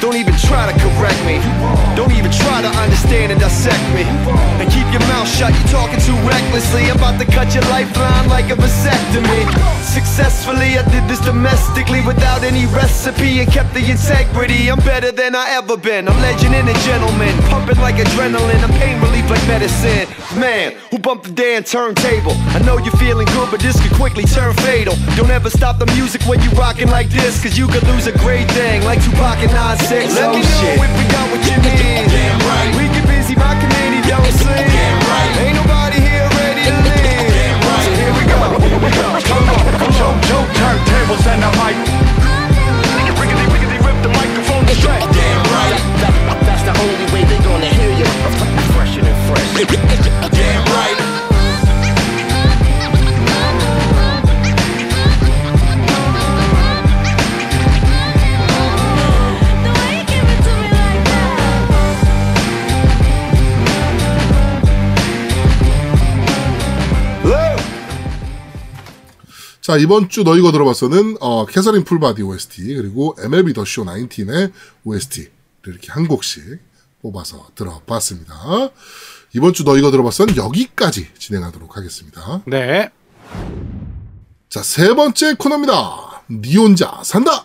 Don't even try to correct me. Don't even try to understand and dissect me. And keep your mouth shut, you're talking too recklessly. I'm about to cut your lifeline like a vasectomy. Successfully, I did this domestically Without any recipe and kept the integrity. I'm better than I ever been, I'm legend and a gentleman Pumping like adrenaline, I'm pain relief like medicine. Man, who bumped the damn turntable? I know you're feeling good, but this could quickly turn fatal. Don't ever stop the music when you rocking like this Cause you could lose a great thing like Tupac and Nas 6. Let oh, me know if we got what you need. Damn right. We get busy, my committee don't sleep. Damn right. Ain't nobody here ready to leave. Damn right. So here we go. Here we go. Come on, come on. Joe, turntables and a mic. Rickety, rickety, rip the microphone straight. Damn right. That's the only way they gonna hear you. Fresher than fresh. 자 이번 주 너 이거 들어봤어는 어, Catherine Full Body OST 그리고 MLB The Show 19의 OST를 이렇게 한 곡씩 뽑아서 들어봤습니다. 이번 주 너 이거 들어봤어는 여기까지 진행하도록 하겠습니다. 네. 자 세 번째 코너입니다. 니 혼자 산다.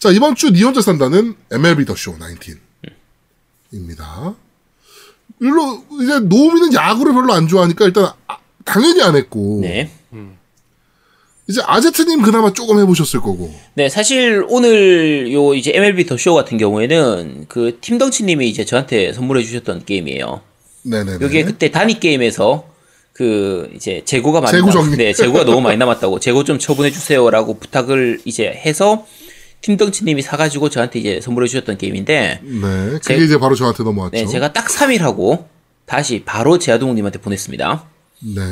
자 이번 주 니 혼자 산다는 MLB The Show 19입니다. 일로 이제 노우미는 야구를 별로 안 좋아하니까 일단 아, 당연히 안 했고 네. 이제 아제트님 그나마 조금 해보셨을 거고. 네, 사실 오늘 요 이제 MLB 더 쇼 같은 경우에는 그 팀덩치님이 이제 저한테 선물해 주셨던 게임이에요. 네네네. 요게 그때 단위 게임에서 그 이제 재고가 많이 재고 남- 정리. 네, 재고가 너무 많이 남았다고 재고 좀 처분해 주세요라고 부탁을 이제 해서 팀덩치님이 사가지고 저한테 이제 선물해 주셨던 게임인데, 네, 그게 제- 이제 바로 저한테 넘어왔죠. 네, 제가 딱 3일 하고 다시 바로 제아동님한테 보냈습니다. 네.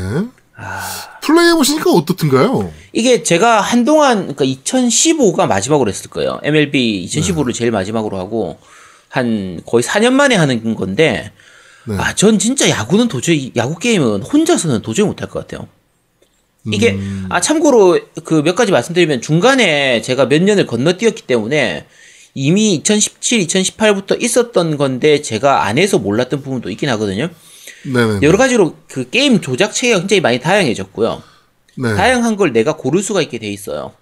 아. 플레이 해보시니까 어떻든가요? 이게 제가 한동안 그러니까 2015가 마지막으로 했을 거예요. MLB 2015를 제일 마지막으로 하고 한 거의 4년 만에 하는 건데 네. 아, 전 진짜 야구는 도저히 야구 게임은 혼자서는 도저히 못할 것 같아요. 이게 음. 아 참고로 그 몇 가지 말씀드리면 중간에 제가 몇 년을 건너뛰었기 때문에 이미 2017, 2018부터 있었던 건데 제가 안 해서 몰랐던 부분도 있긴 하거든요. 네네. 여러 가지로 그 게임 조작 체계가 굉장히 많이 다양해졌고요. 네. 다양한 걸 내가 고를 수가 있게 돼 있어요.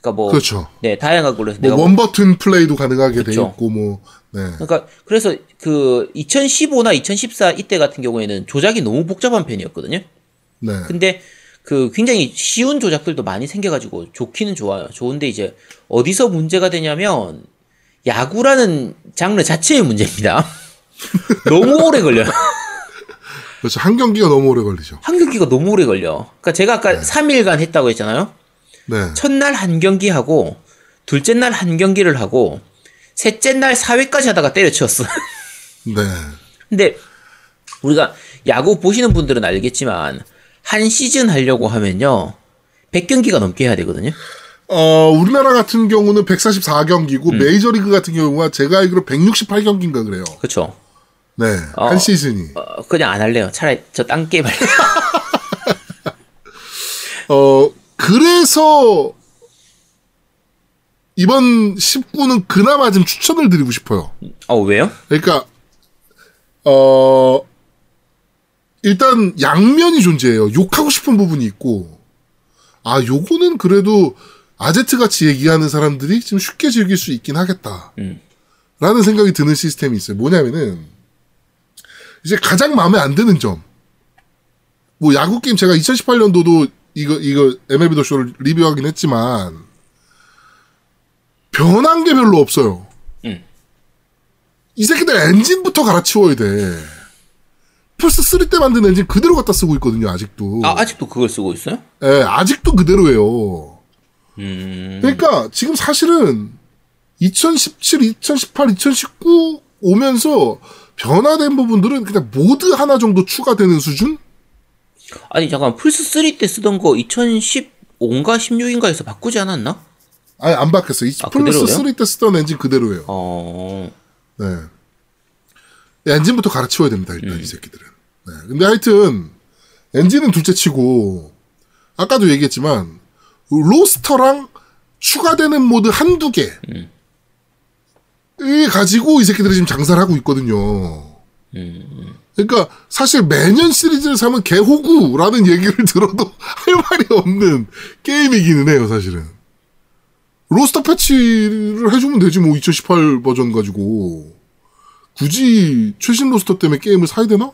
그러니까 뭐 그렇죠. 네, 다양한 걸로 해서 뭐 내가 뭐- 원버튼 플레이도 가능하게 돼 그쵸. 있고 뭐 네. 그러니까 그래서 그 2015나 2014 이때 같은 경우에는 조작이 너무 복잡한 편이었거든요. 네. 근데 그 굉장히 쉬운 조작들도 많이 생겨가지고 좋기는 좋아요. 좋은데 이제 어디서 문제가 되냐면 야구라는 장르 자체의 문제입니다. 너무 오래 걸려요. 그렇죠. 한 경기가 너무 오래 걸리죠. 한 경기가 너무 오래 걸려. 그러니까 제가 아까 3일간 했다고 했잖아요. 네. 첫날 한 경기 하고 둘째 날 한 경기를 하고 셋째 날 4회까지 하다가 때려치웠어. 네. 근데 우리가 야구 보시는 분들은 알겠지만 한 시즌 하려고 하면요. 100경기가 넘게 해야 되거든요. 어, 우리나라 같은 경우는 144경기고 음. 메이저리그 같은 경우가 제가 알기로 168경기인가 그래요. 그렇죠. 네. 어. 한 시즌이. 어, 그냥 안 할래요. 차라리 저 딴 게임 할래요. 어, 그래서 이번 19는 그나마 좀 추천을 드리고 싶어요. 어, 왜요? 그러니까 어 일단 양면이 존재해요. 욕하고 싶은 부분이 있고 아 요거는 그래도 아제트 같이 얘기하는 사람들이 좀 쉽게 즐길 수 있긴 하겠다. 음. 라는 생각이 드는 시스템이 있어요. 뭐냐면은 이제 가장 마음에 안 드는 점. 뭐 야구 게임 제가 2018년도도 이거 이거 MLB 더 쇼를 리뷰하긴 했지만 변한 게 별로 없어요. 음. 이 새끼들 엔진부터 갈아치워야 돼. 플스 3때 만든 엔진 그대로 갖다 쓰고 있거든요, 아직도. 아, 아직도 그걸 쓰고 있어요? 예, 아직도 그대로예요. 음. 그러니까 지금 사실은 2017, 2018, 2019 오면서 변화된 부분들은 그냥 모드 하나 정도 추가되는 수준? 아니, 잠깐, 플스 3 때 쓰던 거 2015인가 16인가에서 바꾸지 않았나? 아니, 안 바뀌었어요. 이 아, 플스 그대로예요? 3때 쓰던 엔진 그대로예요. 어, 네. 엔진부터 갈아치워야 됩니다, 일단 음. 이 새끼들은. 네. 근데 하여튼, 엔진은 둘째 치고, 아까도 얘기했지만, roster랑 추가되는 모드 한두 개, 음. 을 가지고 이 새끼들이 지금 장사를 하고 있거든요. 음. 그러니까 사실 매년 시리즈를 사면 개호구라는 얘기를 들어도 할 말이 없는 게임이기는 해요, 사실은. roster 패치를 해주면 되지, 뭐, 2018 버전 가지고. 굳이 최신 roster 때문에 게임을 사야 되나?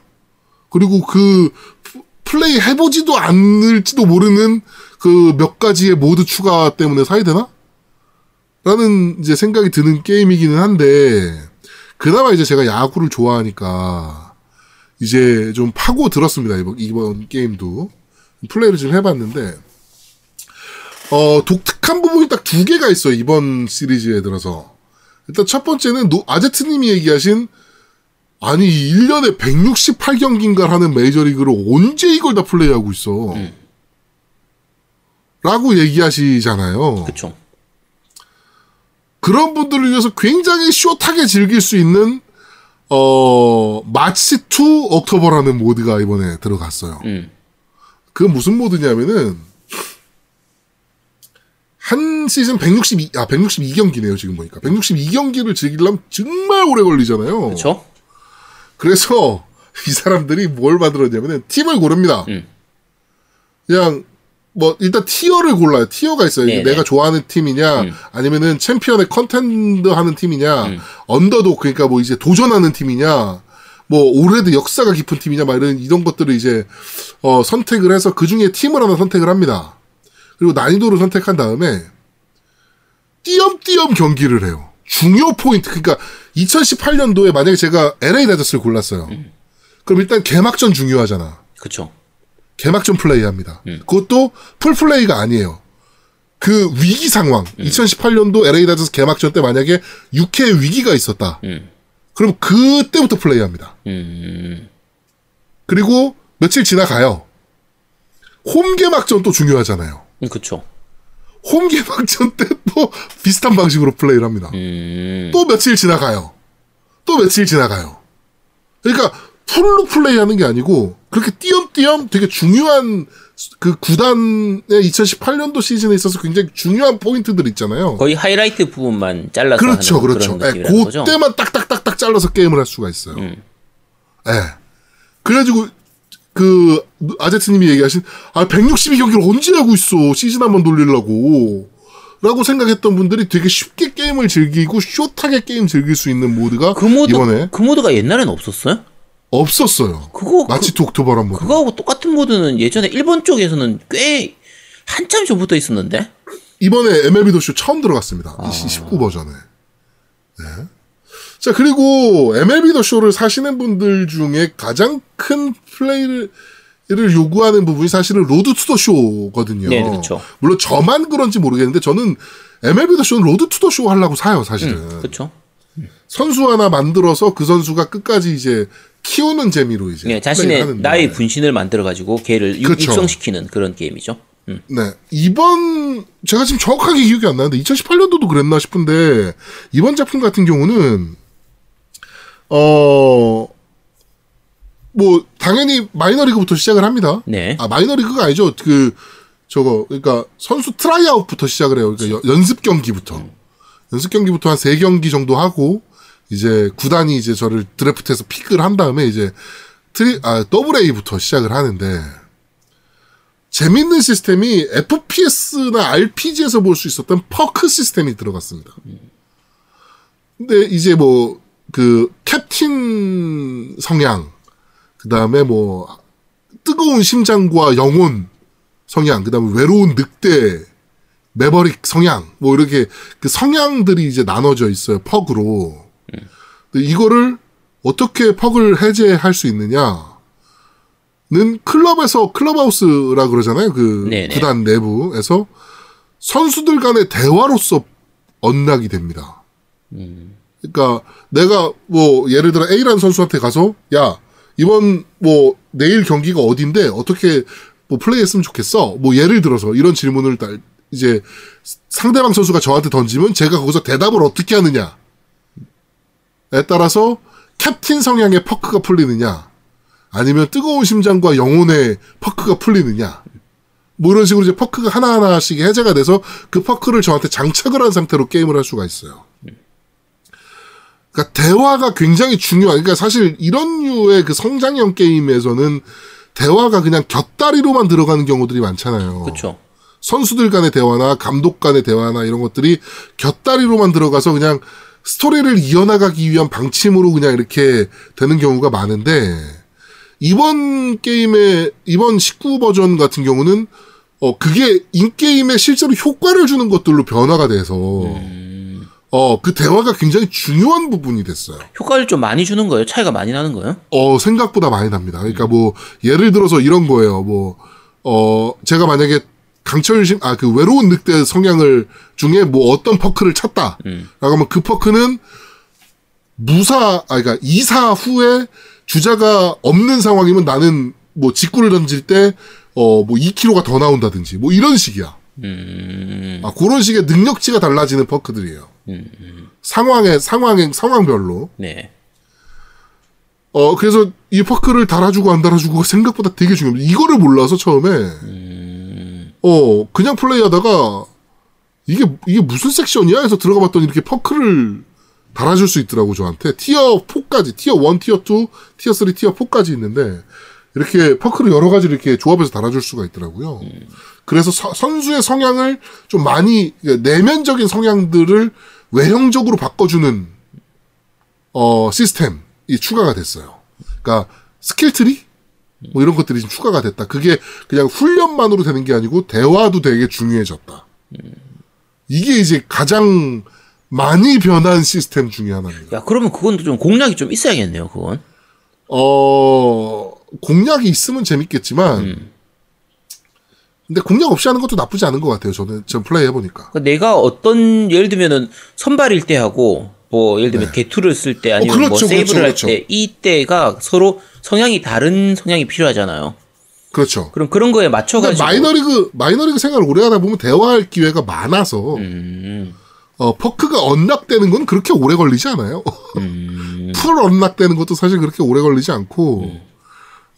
그리고 그, 프- 플레이 해보지도 않을지도 모르는 그 몇 가지의 모드 추가 때문에 사야 되나? 라는 이제 생각이 드는 게임이기는 한데, 그나마 이제 제가 야구를 좋아하니까, 이제 좀 파고 들었습니다, 이번, 이번 게임도. 플레이를 좀 해봤는데, 어, 독특한 부분이 딱 두 개가 있어요, 이번 시리즈에 들어서. 일단 첫 번째는 노- 아제트님이 얘기하신, 아니, 1년에 168경기인가 하는 메이저리그를 언제 이걸 다 플레이하고 있어. 라고 얘기하시잖아요. 그쵸. 그런 분들을 위해서 굉장히 숏하게 즐길 수 있는 어 March to October라는 모드가 이번에 들어갔어요. 음. 그 무슨 모드냐면은 한 시즌 162, 아 162경기네요 지금 보니까 162경기를 즐기려면 정말 오래 걸리잖아요. 그쵸? 그래서 이 사람들이 뭘 만들었냐면은 팀을 고릅니다. 음. 그냥 뭐 일단 티어를 골라요. 티어가 있어요. 네네. 내가 좋아하는 팀이냐, 음. 아니면은 챔피언의 컨텐더 하는 팀이냐, 음. 언더독 그러니까 뭐 이제 도전하는 팀이냐, 뭐 오래도 역사가 깊은 팀이냐, 막 이런 이런 것들을 이제 어 선택을 해서 그 중에 팀을 하나 선택을 합니다. 그리고 난이도를 선택한 다음에 띄엄띄엄 경기를 해요. 중요 포인트. 그러니까 2018년도에 만약에 제가 LA 다저스를 골랐어요. 그럼 일단 개막전 중요하잖아. 그쵸. 개막전 플레이합니다. 그것도 full play가 아니에요. 그 위기 상황. 2018년도 LA 다저스 개막전 때 만약에 6회 위기가 있었다. 음. 그럼 그때부터 플레이합니다. 음. 그리고 며칠 지나가요. 홈 개막전 또 중요하잖아요. 음, 그쵸. 홈 개막전 때 또 비슷한 방식으로 플레이를 합니다. 음. 또 며칠 지나가요. 또 며칠 지나가요. 그러니까 풀로 플레이하는 게 아니고 그렇게 띄엄띄엄 되게 중요한 그 구단의 2018년도 시즌에 있어서 굉장히 중요한 포인트들 있잖아요. 거의 하이라이트 부분만 잘라서 그렇죠, 그렇죠. 예, 거죠. 그때만 딱딱딱딱 잘라서 게임을 할 수가 있어요. 음. 예. 그래가지고 그 아제트님이 얘기하신 아 162경기를 언제 하고 있어 시즌 한번 돌리려고 라고 생각했던 분들이 되게 쉽게 게임을 즐기고 숏하게 게임 즐길 수 있는 모드가 그 모드 이번에 그 모드가 옛날엔 없었어요? 없었어요. 그거 March to October란 모드. 그거하고 똑같은 모드는 예전에 일본 쪽에서는 꽤 한참 전부터 있었는데. 이번에 MLB The Show 처음 들어갔습니다. 19 버전에. 네. 자, 그리고 MLB 더 쇼를 사시는 분들 중에 가장 큰 플레이를 를 요구하는 부분이 사실은 Road to the Show거든요. 네, 그렇죠. 물론 저만 그런지 모르겠는데 저는 MLB 더 쇼는 로드 투 더 쇼 하려고 사요, 사실은. 그렇죠. 선수 하나 만들어서 그 선수가 끝까지 이제 키우는 재미로 이제 네, 자신의. 나의 분신을 만들어 가지고 걔를 육- 그렇죠. 육성시키는 그런 게임이죠. 음. 네. 이번, 제가 지금 정확하게 기억이 안 나는데, 2018년도도 그랬나 싶은데, 이번 작품 같은 경우는, 어, 뭐, 당연히 마이너리그부터 시작을 합니다. 네. 아, 마이너리그가 아니죠. 그, 저거, 그러니까 선수 tryout부터 시작을 해요. 그러니까 여- 연습 경기부터. 연습 경기부터 한 세 경기 정도 하고, 이제 구단이 이제 저를 드래프트해서 pick을 한 다음에 이제 트리, 아, double A부터 시작을 하는데, 재밌는 시스템이 FPS나 RPG에서 볼 수 있었던 perk 시스템이 들어갔습니다. 근데 이제 뭐, 그, 캡틴 성향, 그 다음에 뭐, 뜨거운 심장과 영혼 성향, 그 다음에 외로운 늑대, 매버릭 성향, 뭐 이렇게 그 성향들이 이제 나눠져 있어요, 퍽으로. 이거를 어떻게 퍽을 해제할 수 있느냐? 는 클럽에서 클럽하우스라 그러잖아요. 그 네네. 구단 내부에서 선수들 간의 대화로서 언락이 됩니다. 그러니까 내가 뭐 예를 들어 A라는 선수한테 가서 야 이번 뭐 내일 경기가 어딘데 어떻게 뭐 플레이했으면 좋겠어. 뭐 예를 들어서 이런 질문을 딱 이제 상대방 선수가 저한테 던지면 제가 거기서 대답을 어떻게 하느냐에 따라서 캡틴 성향의 퍼크가 풀리느냐 아니면 뜨거운 심장과 영혼의 퍼크가 풀리느냐 뭐 이런 식으로 이제 퍼크가 하나하나씩 해제가 돼서 그 퍼크를 저한테 장착을 한 상태로 게임을 할 수가 있어요. 그러니까 대화가 굉장히 중요한. 그러니까 사실 이런 류의 그 성장형 게임에서는 대화가 그냥 곁다리로만 들어가는 경우들이 많잖아요. 그렇죠. 선수들 간의 대화나 감독 간의 대화나 이런 것들이 곁다리로만 들어가서 그냥 스토리를 이어나가기 위한 방침으로 그냥 이렇게 되는 경우가 많은데 이번 게임의 이번 19 버전 같은 경우는 어 그게 인게임에 실제로 효과를 주는 것들로 변화가 돼서 어그 대화가 굉장히 중요한 부분이 됐어요. 효과를 좀 많이 주는 거예요. 차이가 많이 나는 거예요. 어, 생각보다 많이 납니다. 그러니까 뭐, 예를 들어서 이런 거예요. 뭐, 어, 제가 만약에 강철심, 아, 그 외로운 늑대 성향을 중에 뭐 어떤 퍼크를 찾다. 라고 하면 그 퍼크는 무사, 아, 그러니까 이사 후에 주자가 없는 상황이면 나는 뭐 직구를 던질 때, 어, 뭐 2kg가 더 나온다든지, 뭐 이런 식이야. 아, 그런 식의 능력치가 달라지는 퍼크들이에요. 상황에, 상황에, 상황별로. 네. 어, 그래서 이 퍼크를 달아주고 안 달아주고가 생각보다 되게 중요합니다. 이거를 몰라서 처음에, 어, 그냥 플레이하다가, 이게, 이게 무슨 섹션이야? 해서 들어가 봤더니 이렇게 perk를 달아줄 수 있더라고, 저한테. 티어 4까지, 티어 1, 티어 2, 티어 3, 티어 4까지 있는데, 이렇게 perk를 여러 가지를 이렇게 조합해서 달아줄 수가 있더라고요. 그래서 서- 선수의 성향을 좀 많이, 그러니까 내면적인 성향들을 외형적으로 바꿔주는 어, 시스템이 추가가 됐어요. 그러니까 skill tree 뭐 이런 것들이 좀 추가가 됐다. 그게 그냥 훈련만으로 되는 게 아니고 대화도 되게 중요해졌다. 이게 이제 가장 많이 변한 시스템 중에 하나입니다. 야, 그러면 그건 좀 공략이 좀 있어야겠네요, 그건. 어, 공략이 있으면 재밌겠지만, 근데 공략 없이 하는 것도 나쁘지 않은 것 같아요. 저는 전 플레이 해보니까. 그러니까 내가 어떤 예를 들면은 선발일 때 하고 뭐 예를 들면 개투를 쓸 때 아니면 뭐 그렇죠, 세이브를 그렇죠, 할때 이때가 서로 성향이 다른 성향이 필요하잖아요. 그렇죠. 그럼 그런 거에 맞춰가지고 마이너리그 마이너리그 생활을 오래 하다 보면 대화할 기회가 많아서 음, 어 perk가 unlock되는 건 그렇게 오래 걸리지 않아요. 음. full unlock되는 것도 사실 그렇게 오래 걸리지 않고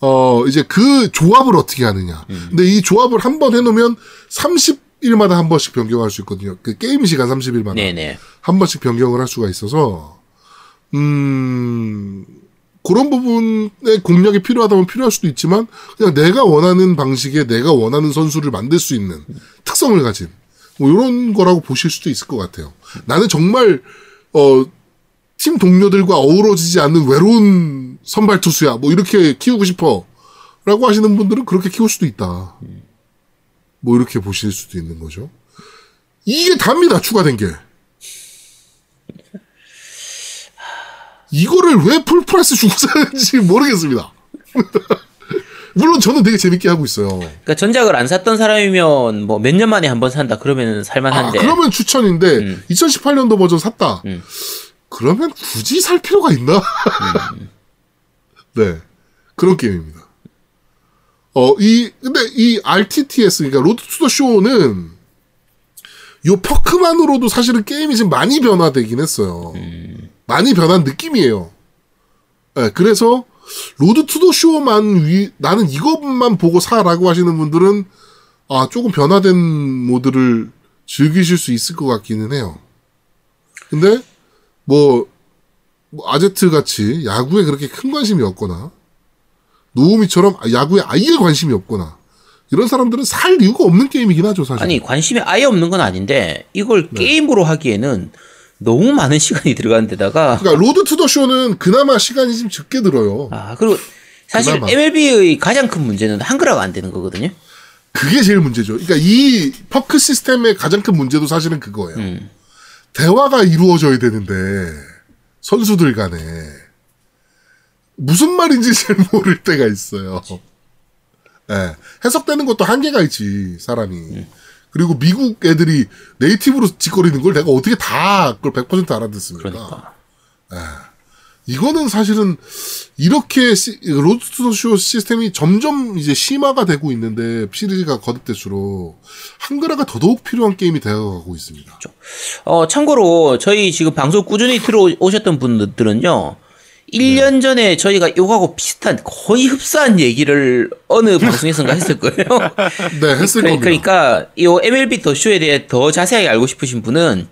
어 이제 그 조합을 어떻게 하느냐. 음. 근데 이 조합을 한 번 해놓으면 30 일마다 한 번씩 변경할 수 있거든요. 그 게임 시간 30일마다 네네. 한 번씩 변경을 할 수가 있어서 음 그런 부분에 공략이 필요하다면 필요할 수도 있지만 그냥 내가 원하는 방식의 내가 원하는 선수를 만들 수 있는 특성을 가진 뭐 이런 거라고 보실 수도 있을 것 같아요. 나는 정말 어 팀 동료들과 어우러지지 않는 외로운 선발 투수야. 뭐 이렇게 키우고 싶어. 라고 하시는 분들은 그렇게 키울 수도 있다. 뭐 이렇게 보실 수도 있는 거죠. 이게 답니다. 추가된 게. 이거를 왜 full price 주고 사는지 모르겠습니다. 물론 저는 되게 재밌게 하고 있어요. 그러니까 전작을 안 샀던 사람이면 뭐 몇 년 만에 한 번 산다 그러면 아, 살만한데. 그러면 추천인데 2018년도 버전 샀다. 음. 그러면 굳이 살 필요가 있나? 네 그런 게임입니다. 어 이 근데 이 RTTS 그러니까 Road to the Show는 요 perk만으로도 사실은 게임이 지금 많이 변화되긴 했어요. 많이 변한 느낌이에요. 네, 그래서 Road to the Show만 위, 나는 이것만 보고 사라고 하시는 분들은 아 조금 변화된 모드를 즐기실 수 있을 것 같기는 해요. 근데 뭐, 뭐 아제트 같이 야구에 그렇게 큰 관심이 없거나 노우미처럼 야구에 아예 관심이 없거나 이런 사람들은 살 이유가 없는 게임이긴 하죠 사실. 아니 관심이 아예 없는 건 아닌데 이걸 네. 게임으로 하기에는 너무 많은 시간이 들어가는 데다가 그러니까 Road to the Show는 그나마 시간이 좀 적게 들어요. 아 그리고 사실 그나마. MLB의 가장 큰 문제는 한글화가 안 되는 거거든요. 그게 제일 문제죠. 그러니까 이 perk 시스템의 가장 큰 문제도 사실은 그거예요. 음. 대화가 이루어져야 되는데 선수들 간에 무슨 말인지 잘 모를 때가 있어요. 예, 해석되는 것도 한계가 있지 사람이. 음. 그리고 미국 애들이 native로 짓거리는 걸 내가 어떻게 다 그걸 100% 알아듣습니까? 그러니까 이거는 사실은 이렇게 시, Road to the Show 시스템이 점점 이제 심화가 되고 있는데 시리즈가 거듭될수록 한글화가 더더욱 필요한 게임이 되어가고 있습니다. 어 참고로 저희 지금 방송 꾸준히 들어오셨던 분들은요. 1년 전에 저희가 요거하고 비슷한 거의 흡사한 얘기를 어느 방송에선가 했을 거예요. 네, 했을 그래- 겁니다. 그러니까 이 MLB The Show에 대해 더 자세하게 알고 싶으신 분은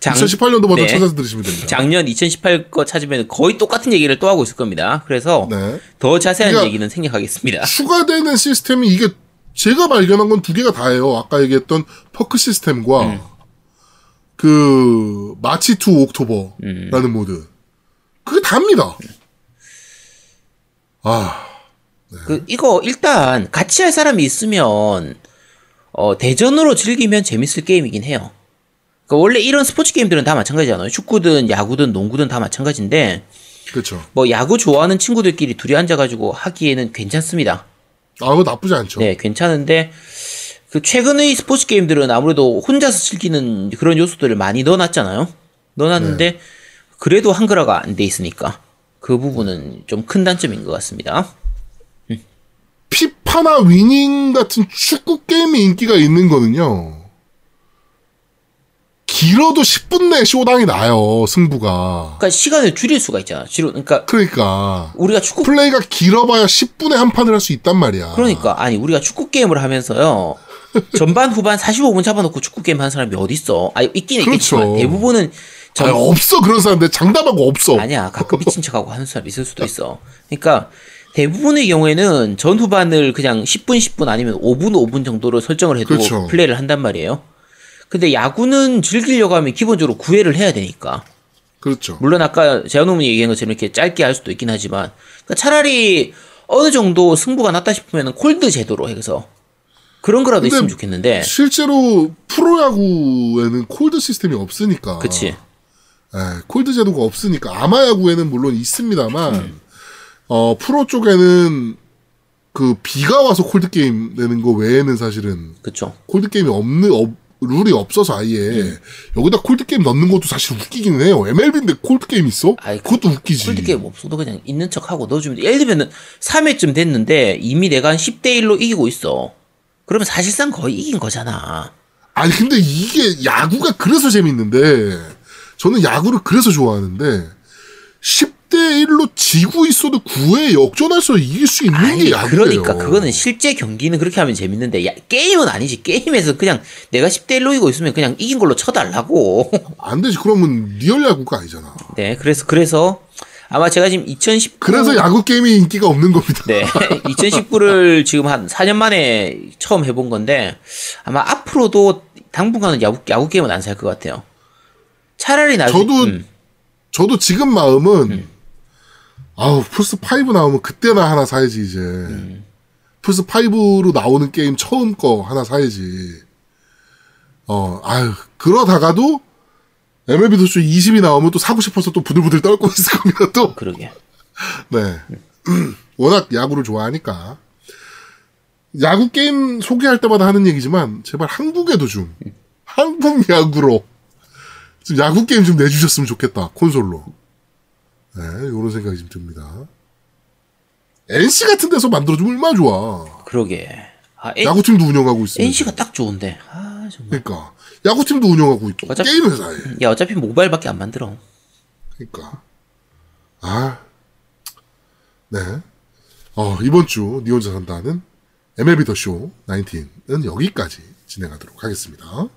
장, 2018년도 버전 네. 찾아서 들으시면 됩니다. 작년 2018 거 찾으면 거의 똑같은 얘기를 또 하고 있을 겁니다. 그래서 네. 더 자세한 그러니까 얘기는 생략하겠습니다. 추가되는 시스템이 이게 제가 발견한 건 두 개가 다예요. 아까 얘기했던 perk 시스템과 음. 그 March to October라는 모드. 그게 답니다. 아, 그 이거 일단 같이 할 사람이 있으면 어 대전으로 즐기면 재밌을 게임이긴 해요. 그 원래 이런 스포츠 게임들은 다 마찬가지잖아요. 축구든 야구든 농구든 다 마찬가지인데 그렇죠. 뭐 야구 좋아하는 친구들끼리 둘이 앉아가지고 하기에는 괜찮습니다. 아, 그거 나쁘지 않죠. 네, 괜찮은데 그 최근의 스포츠 게임들은 아무래도 혼자서 즐기는 그런 요소들을 많이 넣어놨잖아요. 넣어놨는데 그래도 한글화가 안 돼 있으니까 그 부분은 좀 큰 단점인 것 같습니다. 피파나 위닝 같은 축구 게임이 인기가 있는 거는요. 길어도 10분 내 쇼당이 나요, 승부가. 그러니까 시간을 줄일 수가 있잖아. 지루, 그러니까 그러니까. 우리가 축구 플레이가 길어봐야 10분에 한 판을 할 수 있단 말이야. 그러니까 아니 우리가 축구 게임을 하면서요. 전반 후반 45분 잡아놓고 축구 게임 하는 사람이 어디 있어? 아 있긴 있겠지만 그렇죠. 대부분은 전 아니, 없어, 그런 사람들. 장담하고 없어. 아니야 가끔 미친 척하고 하는 사람 있을 수도 있어. 그러니까 대부분의 경우에는 전 후반을 그냥 10분 10분 아니면 5분 5분 정도로 설정을 해도 그렇죠. 플레이를 한단 말이에요. 근데 야구는 즐기려고 하면 기본적으로 구애를 해야 되니까. 그렇죠. 물론 아까 재현우님이 얘기한 것처럼 이렇게 짧게 할 수도 있긴 하지만 그러니까 차라리 어느 정도 승부가 났다 싶으면 콜드 제도로 해서 그런 거라도 있으면 좋겠는데 실제로 프로야구에는 콜드 시스템이 없으니까. 그치 예, 콜드 제도가 없으니까 아마야구에는 물론 있습니다만 음. 어 프로 쪽에는 그 비가 와서 콜드 게임 내는 거 외에는 사실은 그쵸 콜드 게임이 없는 없- 룰이 없어서 아예 음. 여기다 콜드 게임 넣는 것도 사실 웃기기는 해요. MLB인데 콜드 게임 있어? 아이, 그것도 웃기지. 콜드 게임 없어도 그냥 있는 척 하고 넣어주면 돼. 예를 들면은 3회쯤 됐는데 이미 내가 한 10대 1로 이기고 있어 그러면 사실상 거의 이긴 거잖아 아니 근데 이게 야구가 그래서 재밌는데 저는 야구를 그래서 좋아하는데 10대 1로 지고 있어도 9회 역전해서 이길 수 있는 아니 게 야구예요. 그러니까 그거는 실제 경기는 그렇게 하면 재밌는데 야, 게임은 아니지 게임에서 그냥 내가 10대 1로 이기고 있으면 그냥 이긴 걸로 쳐달라고 안 되지. 그러면 real 야구가 아니잖아. 네, 그래서 그래서 아마 제가 지금 2019 그래서 야구 게임이 인기가 없는 겁니다. 네, 2019를 지금 한 4년 만에 처음 해본 건데 아마 앞으로도 당분간은 야구 야구 게임은 안 살 것 같아요. 차라리 나중에 저도 음, 저도 지금 마음은 아우 플스 5 나오면 그때나 하나 사야지 이제. 플스 5로 나오는 게임 처음 거 하나 사야지. 어, 아유 그러다가도 MLB 도쇼 20이 나오면 또 사고 싶어서 또 부들부들 떨고 있을 겁니다, 또. 그러게. 네. 워낙 야구를 좋아하니까. 야구 게임 소개할 때마다 하는 얘기지만, 제발 한국에도 좀, 한국 야구로, 좀 야구 게임 좀 내주셨으면 좋겠다, 콘솔로. 네, 요런 생각이 좀 듭니다. NC 같은 데서 만들어주면 얼마나 좋아. 그러게. 아, N, 야구팀도 운영하고 있으면. NC가 딱 좋은데. 아, 정말. 그러니까. 야구팀도 운영하고 있고, 어차피- 게임 회사에. 야, 어차피 모바일밖에 안 만들어. 그러니까. 아. 네. 어, 이번 주, 니 혼자 산다는 MLB 더 쇼 19은 여기까지 진행하도록 하겠습니다.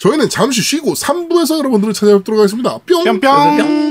저희는 잠시 쉬고 3부에서 여러분들을 찾아뵙도록 하겠습니다. 뿅! 뿅뿅.